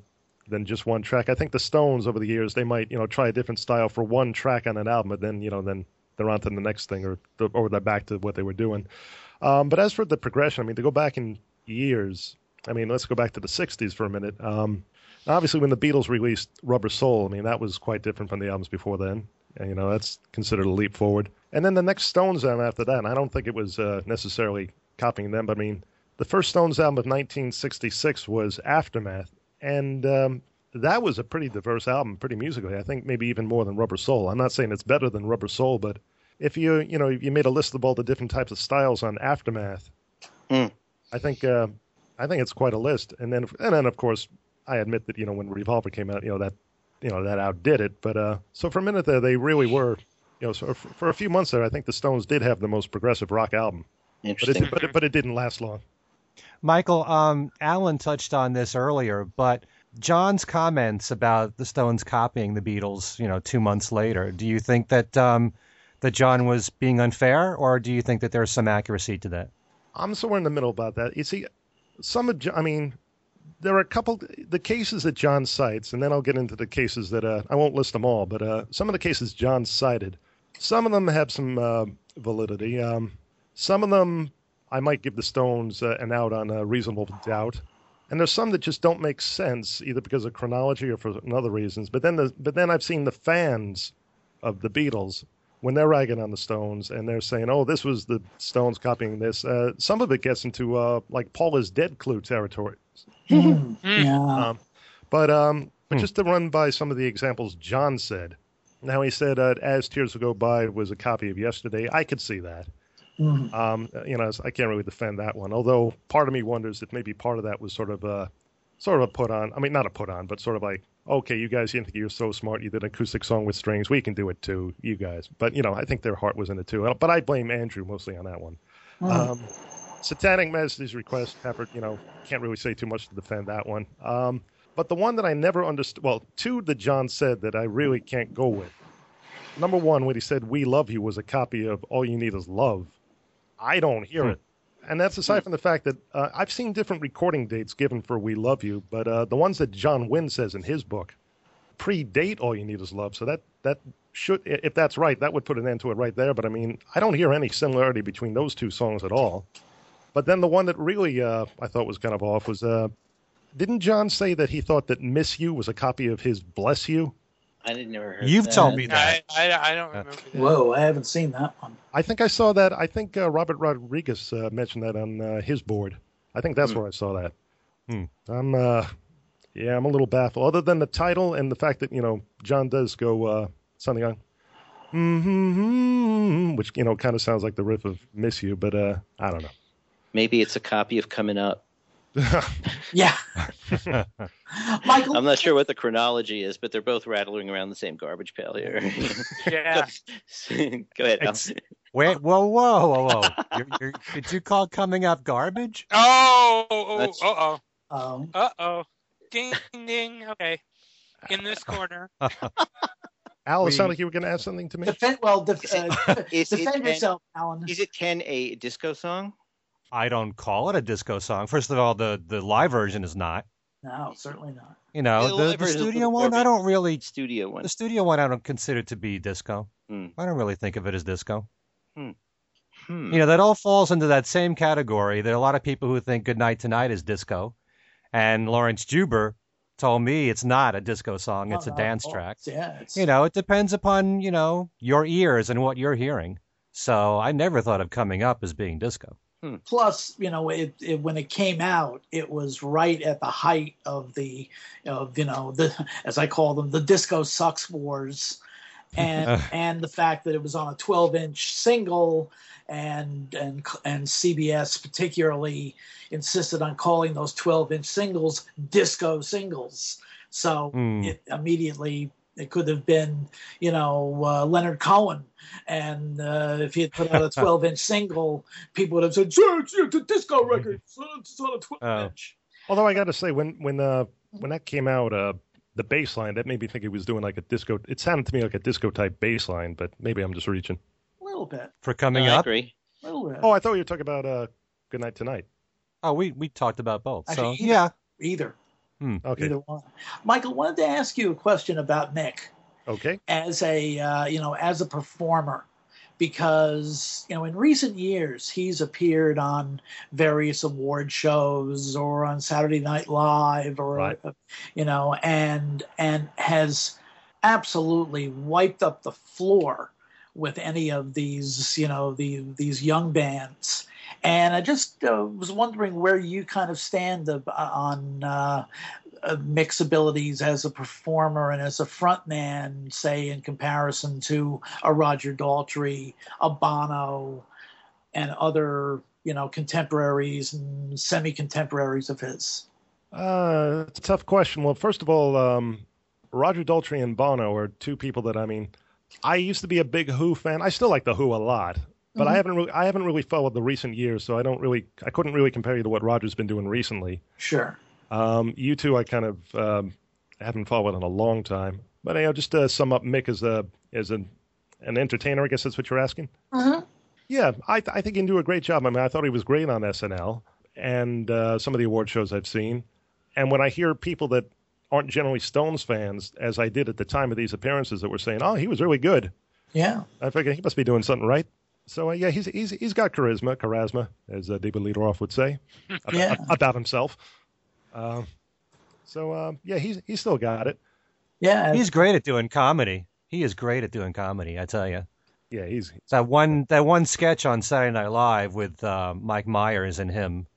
than just one track. I think the Stones over the years they might you know try a different style for one track on an album, but then you know then they're on to the next thing or or they're back to what they were doing. Um, but as for the progression, I mean to go back in years, I mean let's go back to the '60s for a minute. Um, obviously, when the Beatles released Rubber Soul, I mean that was quite different from the albums before then. And, you know that's considered a leap forward. And then the next Stones album after that, and I don't think it was uh, necessarily copying them, but I mean the first Stones album of 1966 was Aftermath, and um, that was a pretty diverse album, pretty musically. I think maybe even more than Rubber Soul. I'm not saying it's better than Rubber Soul, but if you you know you made a list of all the different types of styles on Aftermath, mm. I think uh, I think it's quite a list. And then and then of course I admit that you know when Revolver came out, you know that you know that outdid it. But uh, so for a minute there, they really were. You know, so for, for a few months there, I think the Stones did have the most progressive rock album. Interesting. But it, but it, but it didn't last long. Michael, um, Alan touched on this earlier, but John's comments about the Stones copying the Beatles, you know, two months later, do you think that um, that John was being unfair, or do you think that there's some accuracy to that? I'm somewhere in the middle about that. You see, some of, I mean, there are a couple the cases that John cites, and then I'll get into the cases that uh, I won't list them all, but uh, some of the cases John cited, some of them have some uh, validity. Um, some of them I might give the Stones uh, an out on a reasonable doubt. And there's some that just don't make sense, either because of chronology or for other reasons. But then, the, but then I've seen the fans of the Beatles when they're ragging on the Stones and they're saying, "Oh, this was the Stones copying this." Uh, some of it gets into uh, like Paul is dead clue territory. Yeah. Um, but um, but hmm. just to run by some of the examples John said. Now he said, uh, "As Tears Will Go By" was a copy of Yesterday. I could see that. Mm-hmm. Um, you know, I can't really defend that one. Although part of me wonders if maybe part of that was sort of a sort of a put on. I mean, not a put on, but sort of like, okay, you guys, you think you're so smart. You did an acoustic song with strings. We can do it too, you guys. But you know, I think their heart was in it too. But I blame Andrew mostly on that one. Mm. Um, Satanic Majesty's request, Pepper. You know, can't really say too much to defend that one. Um, but the one that I never understood, well, two that John said that I really can't go with. Number one, when he said "We love you" was a copy of "All You Need Is Love." I don't hear hmm. it. And that's aside from the fact that uh, I've seen different recording dates given for "We Love You," but uh, the ones that John Winn says in his book predate "All You Need Is Love." So that that should, if that's right, that would put an end to it right there. But I mean, I don't hear any similarity between those two songs at all. But then the one that really uh, I thought was kind of off was, uh, didn't John say that he thought that "Miss You" was a copy of his "Bless You"? I didn't never heard. You've that. told me that. I, I, I don't remember. That. Whoa, I haven't seen that one. I think I saw that. I think uh, Robert Rodriguez uh, mentioned that on uh, his board. I think that's hmm. where I saw that. Hmm. I'm, uh, yeah, I'm a little baffled. Other than the title and the fact that you know John does go uh, something on, mm-hmm, which you know kind of sounds like the riff of "Miss You," but uh, I don't know. Maybe it's a copy of "Coming Up." Yeah. Michael, I'm not sure what the chronology is, but they're both rattling around the same garbage pail here. yeah. Go ahead. Wait, whoa, whoa, whoa, whoa! You're, you're, did you call coming up garbage? Oh, oh, uh oh, oh, uh oh, ding, ding. Okay, in this corner. Al, it sounded like you were going to ask something to me. Defend, well, def, uh, is defend yourself, Alan. Is it Ken a disco song? I don't call it a disco song. First of all, the the live version is not. No, certainly not. You know, the, the, the studio one, I don't really studio one. The studio one, I don't consider to be disco. Hmm. I don't really think of it as disco. Hmm. Hmm. You know, that all falls into that same category. There are a lot of people who think "Good Night Tonight" is disco, and Laurence Juber told me it's not a disco song; it's a dance track. Yeah, it's... you know, it depends upon you know your ears and what you're hearing. So I never thought of coming up as being disco. Hmm. Plus, you know, it, it, when it came out, it was right at the height of the, of you know, the as I call them, the disco sucks wars, and and the fact that it was on a 12 inch single, and and and CBS particularly insisted on calling those 12 inch singles disco singles. So mm. it immediately it could have been, you know, uh, Leonard Cohen, and uh, if he had put out a 12 inch single, people would have said, "Sure, it's, it's a disco record. It's on a 12 inch." Although I got to say, when when uh, when that came out, uh, the bass line that made me think he was doing like a disco. It sounded to me like a disco type bass line, but maybe I'm just reaching. A little bit for coming up. I agree. A little bit. Oh, I thought you were talking about uh, "Good Night Tonight." Oh, we we talked about both. Actually, so either, yeah, either. Hmm. Okay. Either one. Michael, wanted to ask you a question about Mick. Okay. As a uh, you know as a performer, because you know in recent years he's appeared on various award shows or on Saturday Night Live or right. you know and and has absolutely wiped up the floor with any of these you know the, these young bands and I just uh, was wondering where you kind of stand uh, on uh, Mick's abilities as a performer and as a frontman, say, in comparison to a Roger Daltrey, a Bono, and other, you know, contemporaries and semi-contemporaries of his? Uh, it's a tough question. Well, first of all, um, Roger Daltrey and Bono are two people that I mean. I used to be a big Who fan. I still like the Who a lot, but mm-hmm. I haven't really, I haven't really followed the recent years, so I don't really I couldn't really compare you to what Roger's been doing recently. Sure. Um, U2 I kind of um, haven't followed in a long time, but you know just to sum up Mick as a as an an entertainer, I guess that's what you're asking. Mm-hmm. Yeah, I I think he can do a great job. I mean, I thought he was great on SNL and uh, some of the award shows I've seen, and when I hear people that aren't generally Stones fans, as I did at the time of these appearances, that were saying, "Oh, he was really good." Yeah, I figure he must be doing something right. So uh, yeah, he's he's he's got charisma, charisma, as uh, David Lee Roth would say, about, yeah. about himself. Uh, so uh, yeah, he's he's still got it. Yeah, he's great at doing comedy. He is great at doing comedy. I tell you. Yeah, he's that one that one sketch on Saturday Night Live with uh, Mike Myers and him,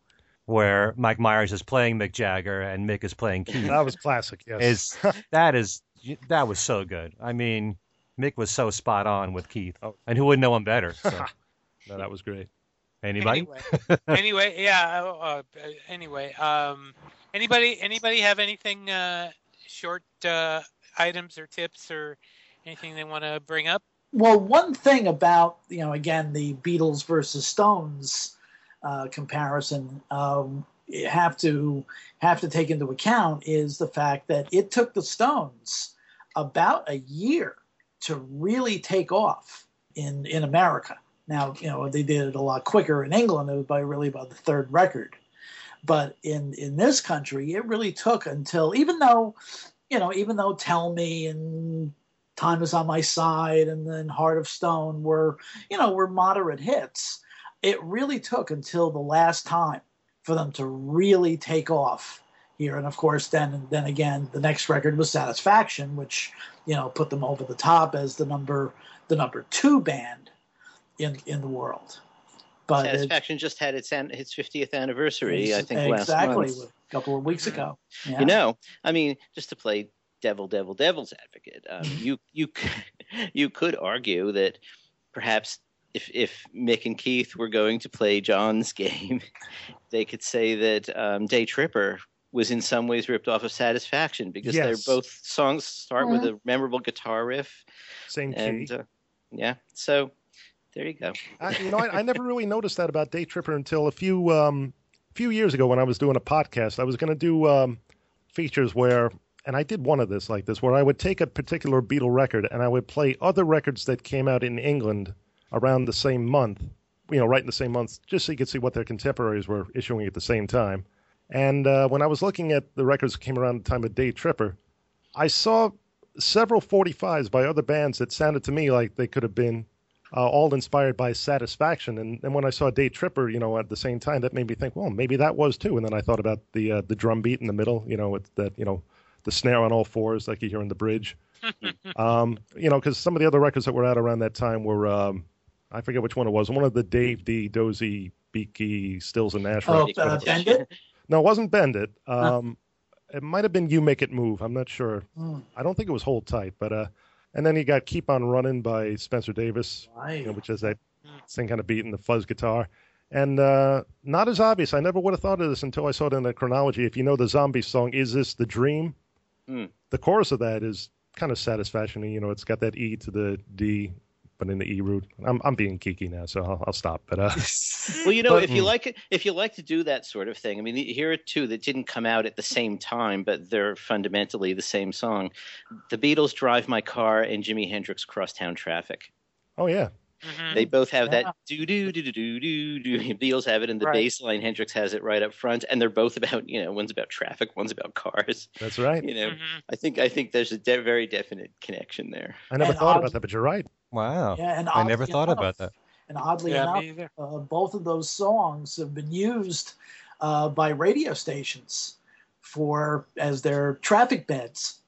where Mike Myers is playing Mick Jagger and Mick is playing Keith. That was classic. Yes, is that is that was so good. I mean, Mick was so spot on with Keith, oh. and who would know him better? So. no, that was great. Anybody? Anyway, anyway yeah. Uh, uh, anyway, um, anybody anybody have anything uh, short uh, items or tips or anything they want to bring up? Well, one thing about you know again the Beatles versus Stones uh, comparison. Um, have to have to take into account is the fact that it took the Stones about a year to really take off in in America. Now, you know, they did it a lot quicker in England. It was by really about the third record. But in in this country, it really took until even though, you know, even though Tell Me and Time is on My Side and then Heart of Stone were, you know, were moderate hits, it really took until the last time for them to really take off here. And of course, then then again, the next record was Satisfaction, which you know put them over the top as the number the number two band in in the world. But Satisfaction it, just had its its 50th anniversary, I think, exactly, last month. a couple of weeks ago. Yeah. You know, I mean, just to play devil, devil, devil's advocate, um, you you you could argue that perhaps if if Mick and Keith were going to play John's game, they could say that um, Day Tripper was in some ways ripped off of Satisfaction because yes. they're both songs start with a memorable guitar riff. Same and. Uh, yeah, so there you go. I, you know, I, I, never really noticed that about Day Tripper until a few um, few years ago when I was doing a podcast. I was going to do um, features where, and I did one of this like this, where I would take a particular Beatle record and I would play other records that came out in England around the same month. You know, right in the same month, just so you could see what their contemporaries were issuing at the same time. And uh, when I was looking at the records that came around the time of Day Tripper, I saw several 45s by other bands that sounded to me like they could have been uh, all inspired by Satisfaction. And then when I saw Day Tripper, you know, at the same time, that made me think, well, maybe that was too. And then I thought about the uh, the drum beat in the middle, you know, with that, you know, the snare on all fours like you hear in the bridge. um, you know, because some of the other records that were out around that time were um, I forget which one it was. One of the Dave Dee Dozy Beaky Stills and Nash. Oh, records. uh, Bend It? No, it wasn't Bend It. Um, It might have been You Make It Move. I'm not sure. Hmm. I don't think it was Hold Tight, but uh, and then you got Keep On Running by Spencer Davis, Right. you know, which is that same kind of beat and the fuzz guitar. And uh, not as obvious. I never would have thought of this until I saw it in the chronology. If you know the zombie song, Is This the Dream? Hmm. The chorus of that is kind of satisfaction. You know, it's got that E to the D, but in the E root. I'm, I'm being geeky now, so I'll, I'll stop. But uh, Well, you know, But- if you like it, if you like to do that sort of thing, I mean, here are two that didn't come out at the same time, but they're fundamentally the same song. The Beatles "Drive My Car" and Jimi Hendrix "Crosstown Traffic." oh yeah, Mhm. They both have Yeah. that do do do do do do do. Beatles have it in the Right. bass line. Hendrix has it right up front, and they're both about you know, one's about traffic, one's about cars. that's right. You know, Mhm. I think I think there's a de- very definite connection there. I never And thought odd- about that, but you're right. Wow. Yeah, and I never thought enough- about that. And oddly Yeah, enough, uh, both of those songs have been used uh, by radio stations for as their traffic beds,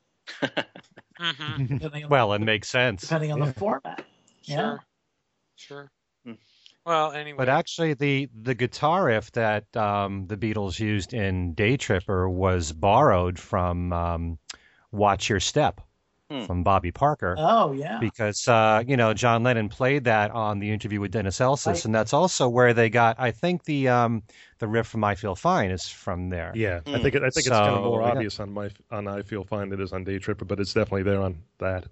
Mhm. depending on, Well, it makes sense. depending on Yeah. the format. Yeah. Sure. Sure. Hmm. Well, anyway. But actually, the the guitar riff that um, the Beatles used in Day Tripper was borrowed from um, Watch Your Step Hmm. from Bobby Parker. Oh yeah. because uh, you know John Lennon played that on the interview with Dennis Elsas, Right. and that's also where they got. I think the um, the riff from "I Feel Fine" is from there. Yeah, I Hmm. think it, I think it's kind of So, more yeah. obvious on my on I Feel Fine than it is on Day Tripper, but it's definitely there on that.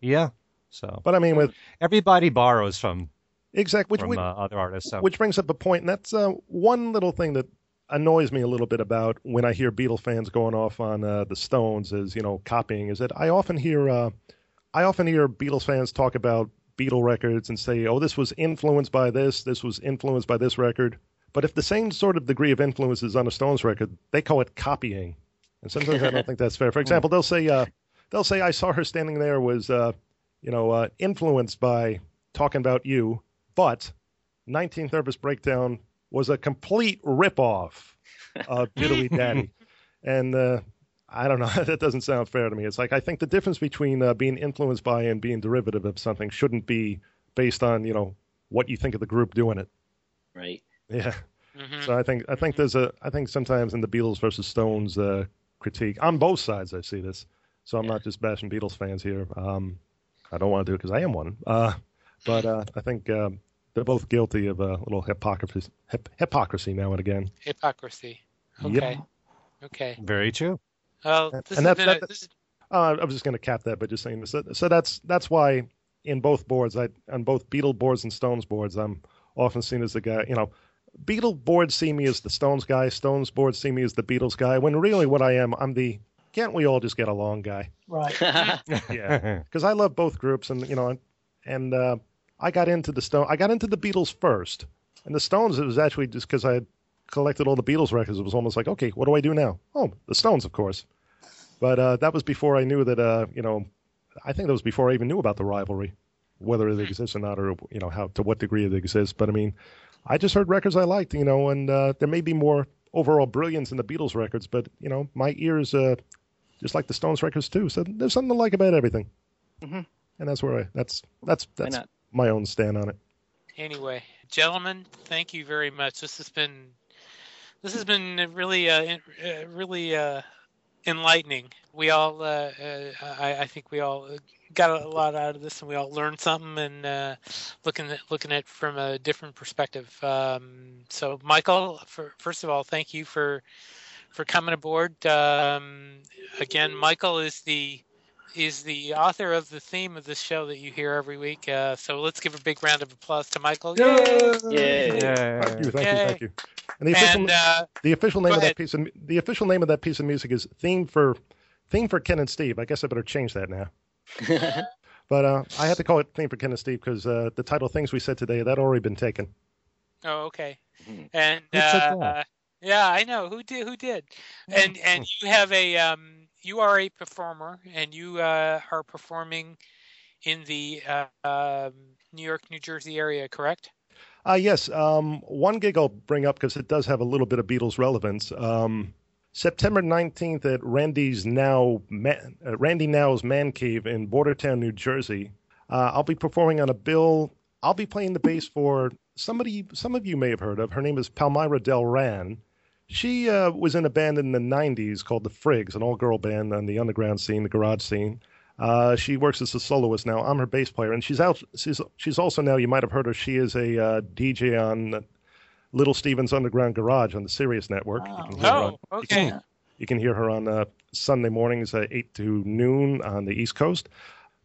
Yeah. So But I mean, with everybody borrows from exact which from which, uh, other artists. So which brings up a point, and that's uh, one little thing that annoys me a little bit about when I hear Beatle fans going off on uh, the Stones as you know copying is that I often hear uh, I often hear Beatles fans talk about Beatle records and say, "Oh, this was influenced by this, this was influenced by this record." But if the same sort of degree of influence is on a Stones record, they call it copying, and sometimes I don't think that's fair. For example, they'll say uh, they'll say, "I saw her standing there was uh, you know uh, influenced by talking about you," but 19th Nervous Breakdown was a complete ripoff of Diddley Daddy. And uh, I don't know, that doesn't sound fair to me. It's like I think the difference between uh, being influenced by and being derivative of something shouldn't be based on, you know, what you think of the group doing it. Right. Yeah. Mhm. So I think I think there's a I think sometimes in the Beatles versus Stones uh, critique on both sides I see this. So I'm Yeah. not just bashing Beatles fans here. Um, I don't want to do it because I am one. Uh, but uh, I think um, they're both guilty of a little hypocrisy, hip, hypocrisy now and again. Hypocrisy. Yep. Okay. Okay. very true. Well, And this that- has been a, this is, Uh, I was just going to cap that by just saying this. So, so that's that's why in both boards, I on both Beatle boards and Stones boards, I'm often seen as the guy. You know, Beatle boards see me as the Stones guy. Stones boards see me as the Beatles guy. When really, what I am, I'm the can't we all just get along guy? Right. Yeah, because I love both groups, and you know, and uh, I got into the Stone. I got into the Beatles first, and the Stones. It was actually just because I had collected all the Beatles records. It was almost like, okay, what do I do now? Oh, the Stones, of course. But uh, that was before I knew that. Uh, you know, I think that was before I even knew about the rivalry, whether it exists or not, or you know how to what degree it exists. But I mean, I just heard records I liked, you know, and uh, there may be more overall brilliance in the Beatles records, but you know, my ears uh, just like the Stones records too. So there's something to like about everything, Mhm. and that's where I that's that's Why that's not? My own stand on it. anyway, gentlemen, thank you very much. This has been this has been really uh, uh, really uh, enlightening. We all uh, uh, I, I think we all got a lot out of this, and we all learned something, and uh, looking at looking at from a different perspective. Um, so, Michael, for, first of all, thank you for for coming aboard. Um, again, Michael is the is the author of the theme of this show that you hear every week. Uh, so let's give a big round of applause to Michael. Yay! Thank you, thank you, thank you. And the official And uh, the official name go of that piece of the official name of that piece of music is theme for theme for Ken and Steve. I guess I better change that now. But uh, I had to call it theme for Ken and Steve because uh, the title "Things We Said Today" that already been taken. oh, okay. Mhm. And uh, yeah, I know who did. Who did? And and you have a um, you are a performer, and you uh, are performing in the uh, um, New York, New Jersey area, correct? Uh, yes. Um, one gig I'll bring up because it does have a little bit of Beatles relevance. Um, September 19th at Randy's Now uh, Randy Now's Man Cave in Bordentown, New Jersey. Uh, I'll be performing on a bill I'll be playing the bass for somebody. Some of you may have heard of. Her name is Palmyra Delran. She uh, was in a band in the '90s called the Frigs, an all-girl band on the underground scene, the garage scene. Uh, she works as a soloist now. I'm her bass player, and she's out. She's she's also now. You might have heard her. She is a uh, DJ on Little Steven's Underground Garage on the Sirius Network. Oh, oh on, okay. You can, you can, hear her on uh, Sunday mornings at eight to noon on the East Coast.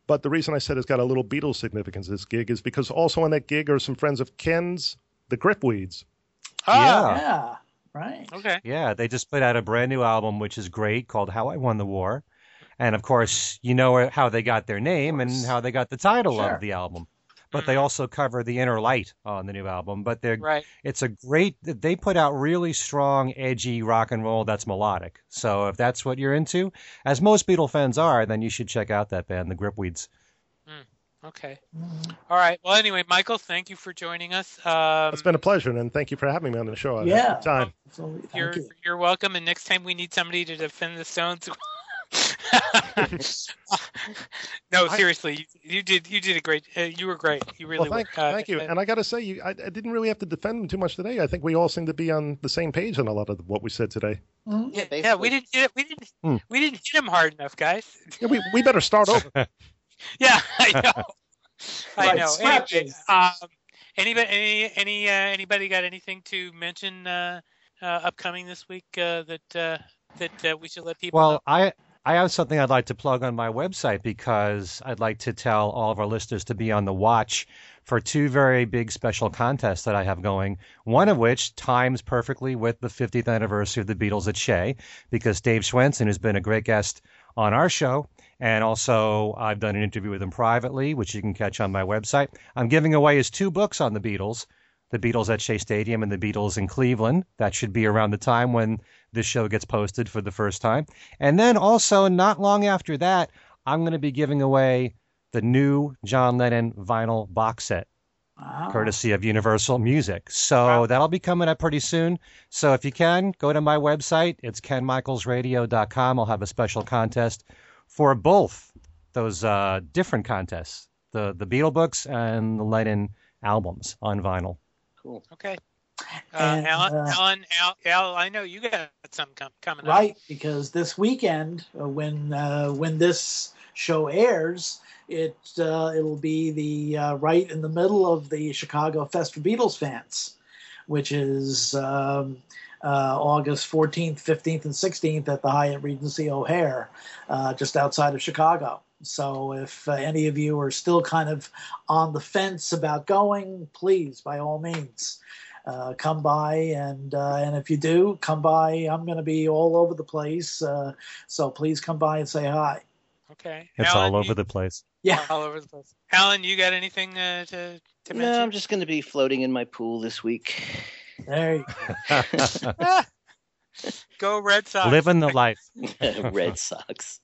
But the reason I said it's got a little Beatles significance, this gig, is because also on that gig are some friends of Ken's, the Gripweeds. Oh, yeah. Yeah. Right. Okay. Yeah, they just put out a brand new album, which is great, called How I Won the War. And of course, you know how they got their name and how they got the title sure. of the album. But they mm-hmm. also cover the inner light on the new album. But they're right. it's a great. They put out really strong, edgy rock and roll that's melodic. So if that's what you're into, as most Beatle fans are, then you should check out that band, the Gripweeds. Okay. All right. Well, anyway, Michael, thank you for joining us. Um, it's been a pleasure, and thank you for having me on the show. Yeah. Time. You're you. you're welcome. And next time we need somebody to defend the Stones. no, seriously, you, you, did you did a great. Uh, you were great. You really well, thank, were. Uh, thank you. And I got to say, you, I, I, didn't really have to defend them too much today. I think we all seem to be on the same page on a lot of what we said today. Mm-hmm. Yeah, yeah, we didn't hit, we didn't hmm. we didn't hit them hard enough, guys. Yeah, we we better start over. yeah, I know. I know. Anyway, um, anybody any any uh, anybody got anything to mention uh, uh, upcoming this week uh, that uh, that uh, we should let people? Well, know? I I have something I'd like to plug on my website because I'd like to tell all of our listeners to be on the watch for two very big special contests that I have going. One of which times perfectly with the 50th anniversary of the Beatles at Shea, because Dave Schwensen has been a great guest on our show. And also, I've done an interview with him privately, which you can catch on my website. I'm giving away his two books on the Beatles the Beatles at Shea Stadium and the Beatles in Cleveland. That should be around the time when this show gets posted for the first time. And then also, not long after that, I'm going to be giving away the new John Lennon vinyl box set. Wow. Courtesy of Universal Music. So wow. that'll be coming up pretty soon. So if you can, go to my website. It's kenmichaelsradio.com. I'll have a special contest for both those uh, different contests the, the Beatle books and the Lennon albums on vinyl. Cool. Okay. Uh, and, Alan, uh, Alan, Al, Al, I know you got some com- coming right, up. Right, because this weekend, uh, when uh, when this show airs, it uh, it'll be the uh, right in the middle of the Chicago Fest for Beatles fans, which is um, August 14th, 15th, and 16th at the Hyatt Regency O'Hare, just outside of Chicago. So if uh, any of you are still kind of on the fence about going, please, by all means, uh, come by. And uh, and if you do come by, I'm going to be all over the place. Uh, so please come by and say hi. Okay. It's Alan, all over you, the place. Yeah, all over the place. Alan, you got anything uh, to to mention? No, I'm just going to be floating in my pool this week. There you go. go Red Sox. Living the life. Red Sox.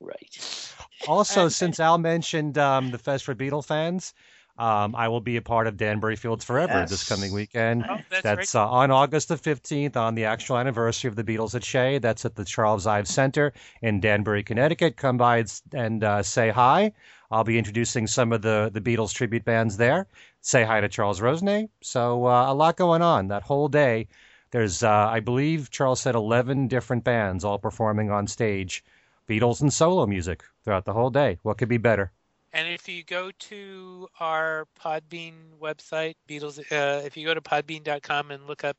Right. Also, since Al mentioned um, the Fest for Beatle fans, um, I will be a part of Danbury Fields Forever yes. this coming weekend. Oh, that's, that's uh, on August the 15th, on the actual anniversary of the Beatles at Shea. That's at the Charles Ives Center in Danbury, Connecticut. Come by and uh, say hi. I'll be introducing some of the, the Beatles tribute bands there. Say hi to Charles Rosenay. So uh, a lot going on that whole day. There's, uh, I believe, Charles said 11 different bands all performing on stage Beatles and solo music throughout the whole day. What could be better? And if you go to our Podbean website, Beatles, uh, if you go to podbean.com and look up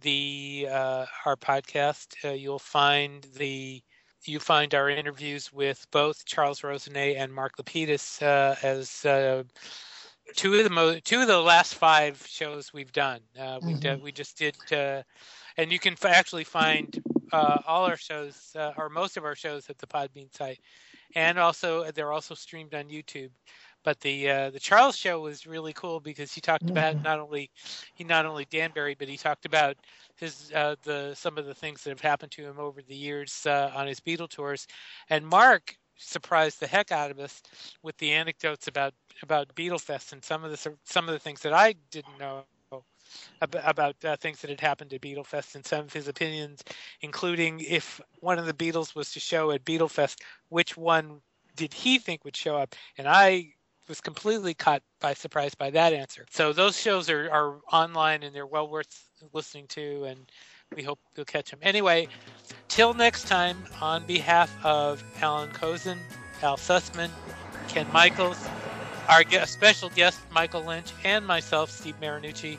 the uh, our podcast, uh, you'll find the you find our interviews with both Charles Rosenay and Mark Lapidus uh, as uh, two of the mo- two of the last five shows we've done. Uh, we mm-hmm. we just did, and you can f- actually find uh, all our shows, uh, or most of our shows, at the Podbean site, and also they're also streamed on YouTube. But the uh, the Charles show was really cool because he talked mm-hmm. about not only he not only Danbury, but he talked about his uh, the some of the things that have happened to him over the years uh, on his Beatle tours, and Mark surprised the heck out of us with the anecdotes about about Beatlefest and some of the some of the things that I didn't know about, uh, things that had happened at Beatlefest and some of his opinions, including if one of the Beatles was to show at Beatlefest, which one did he think would show up? And I was completely caught by surprise by that answer. So those shows are, are online and they're well worth listening to, and we hope you'll catch them. Anyway, till next time, on behalf of Alan Kozinn, Al Sussman, Ken Michaels, our special guest Michael Lynch, and myself, Steve Marinucci.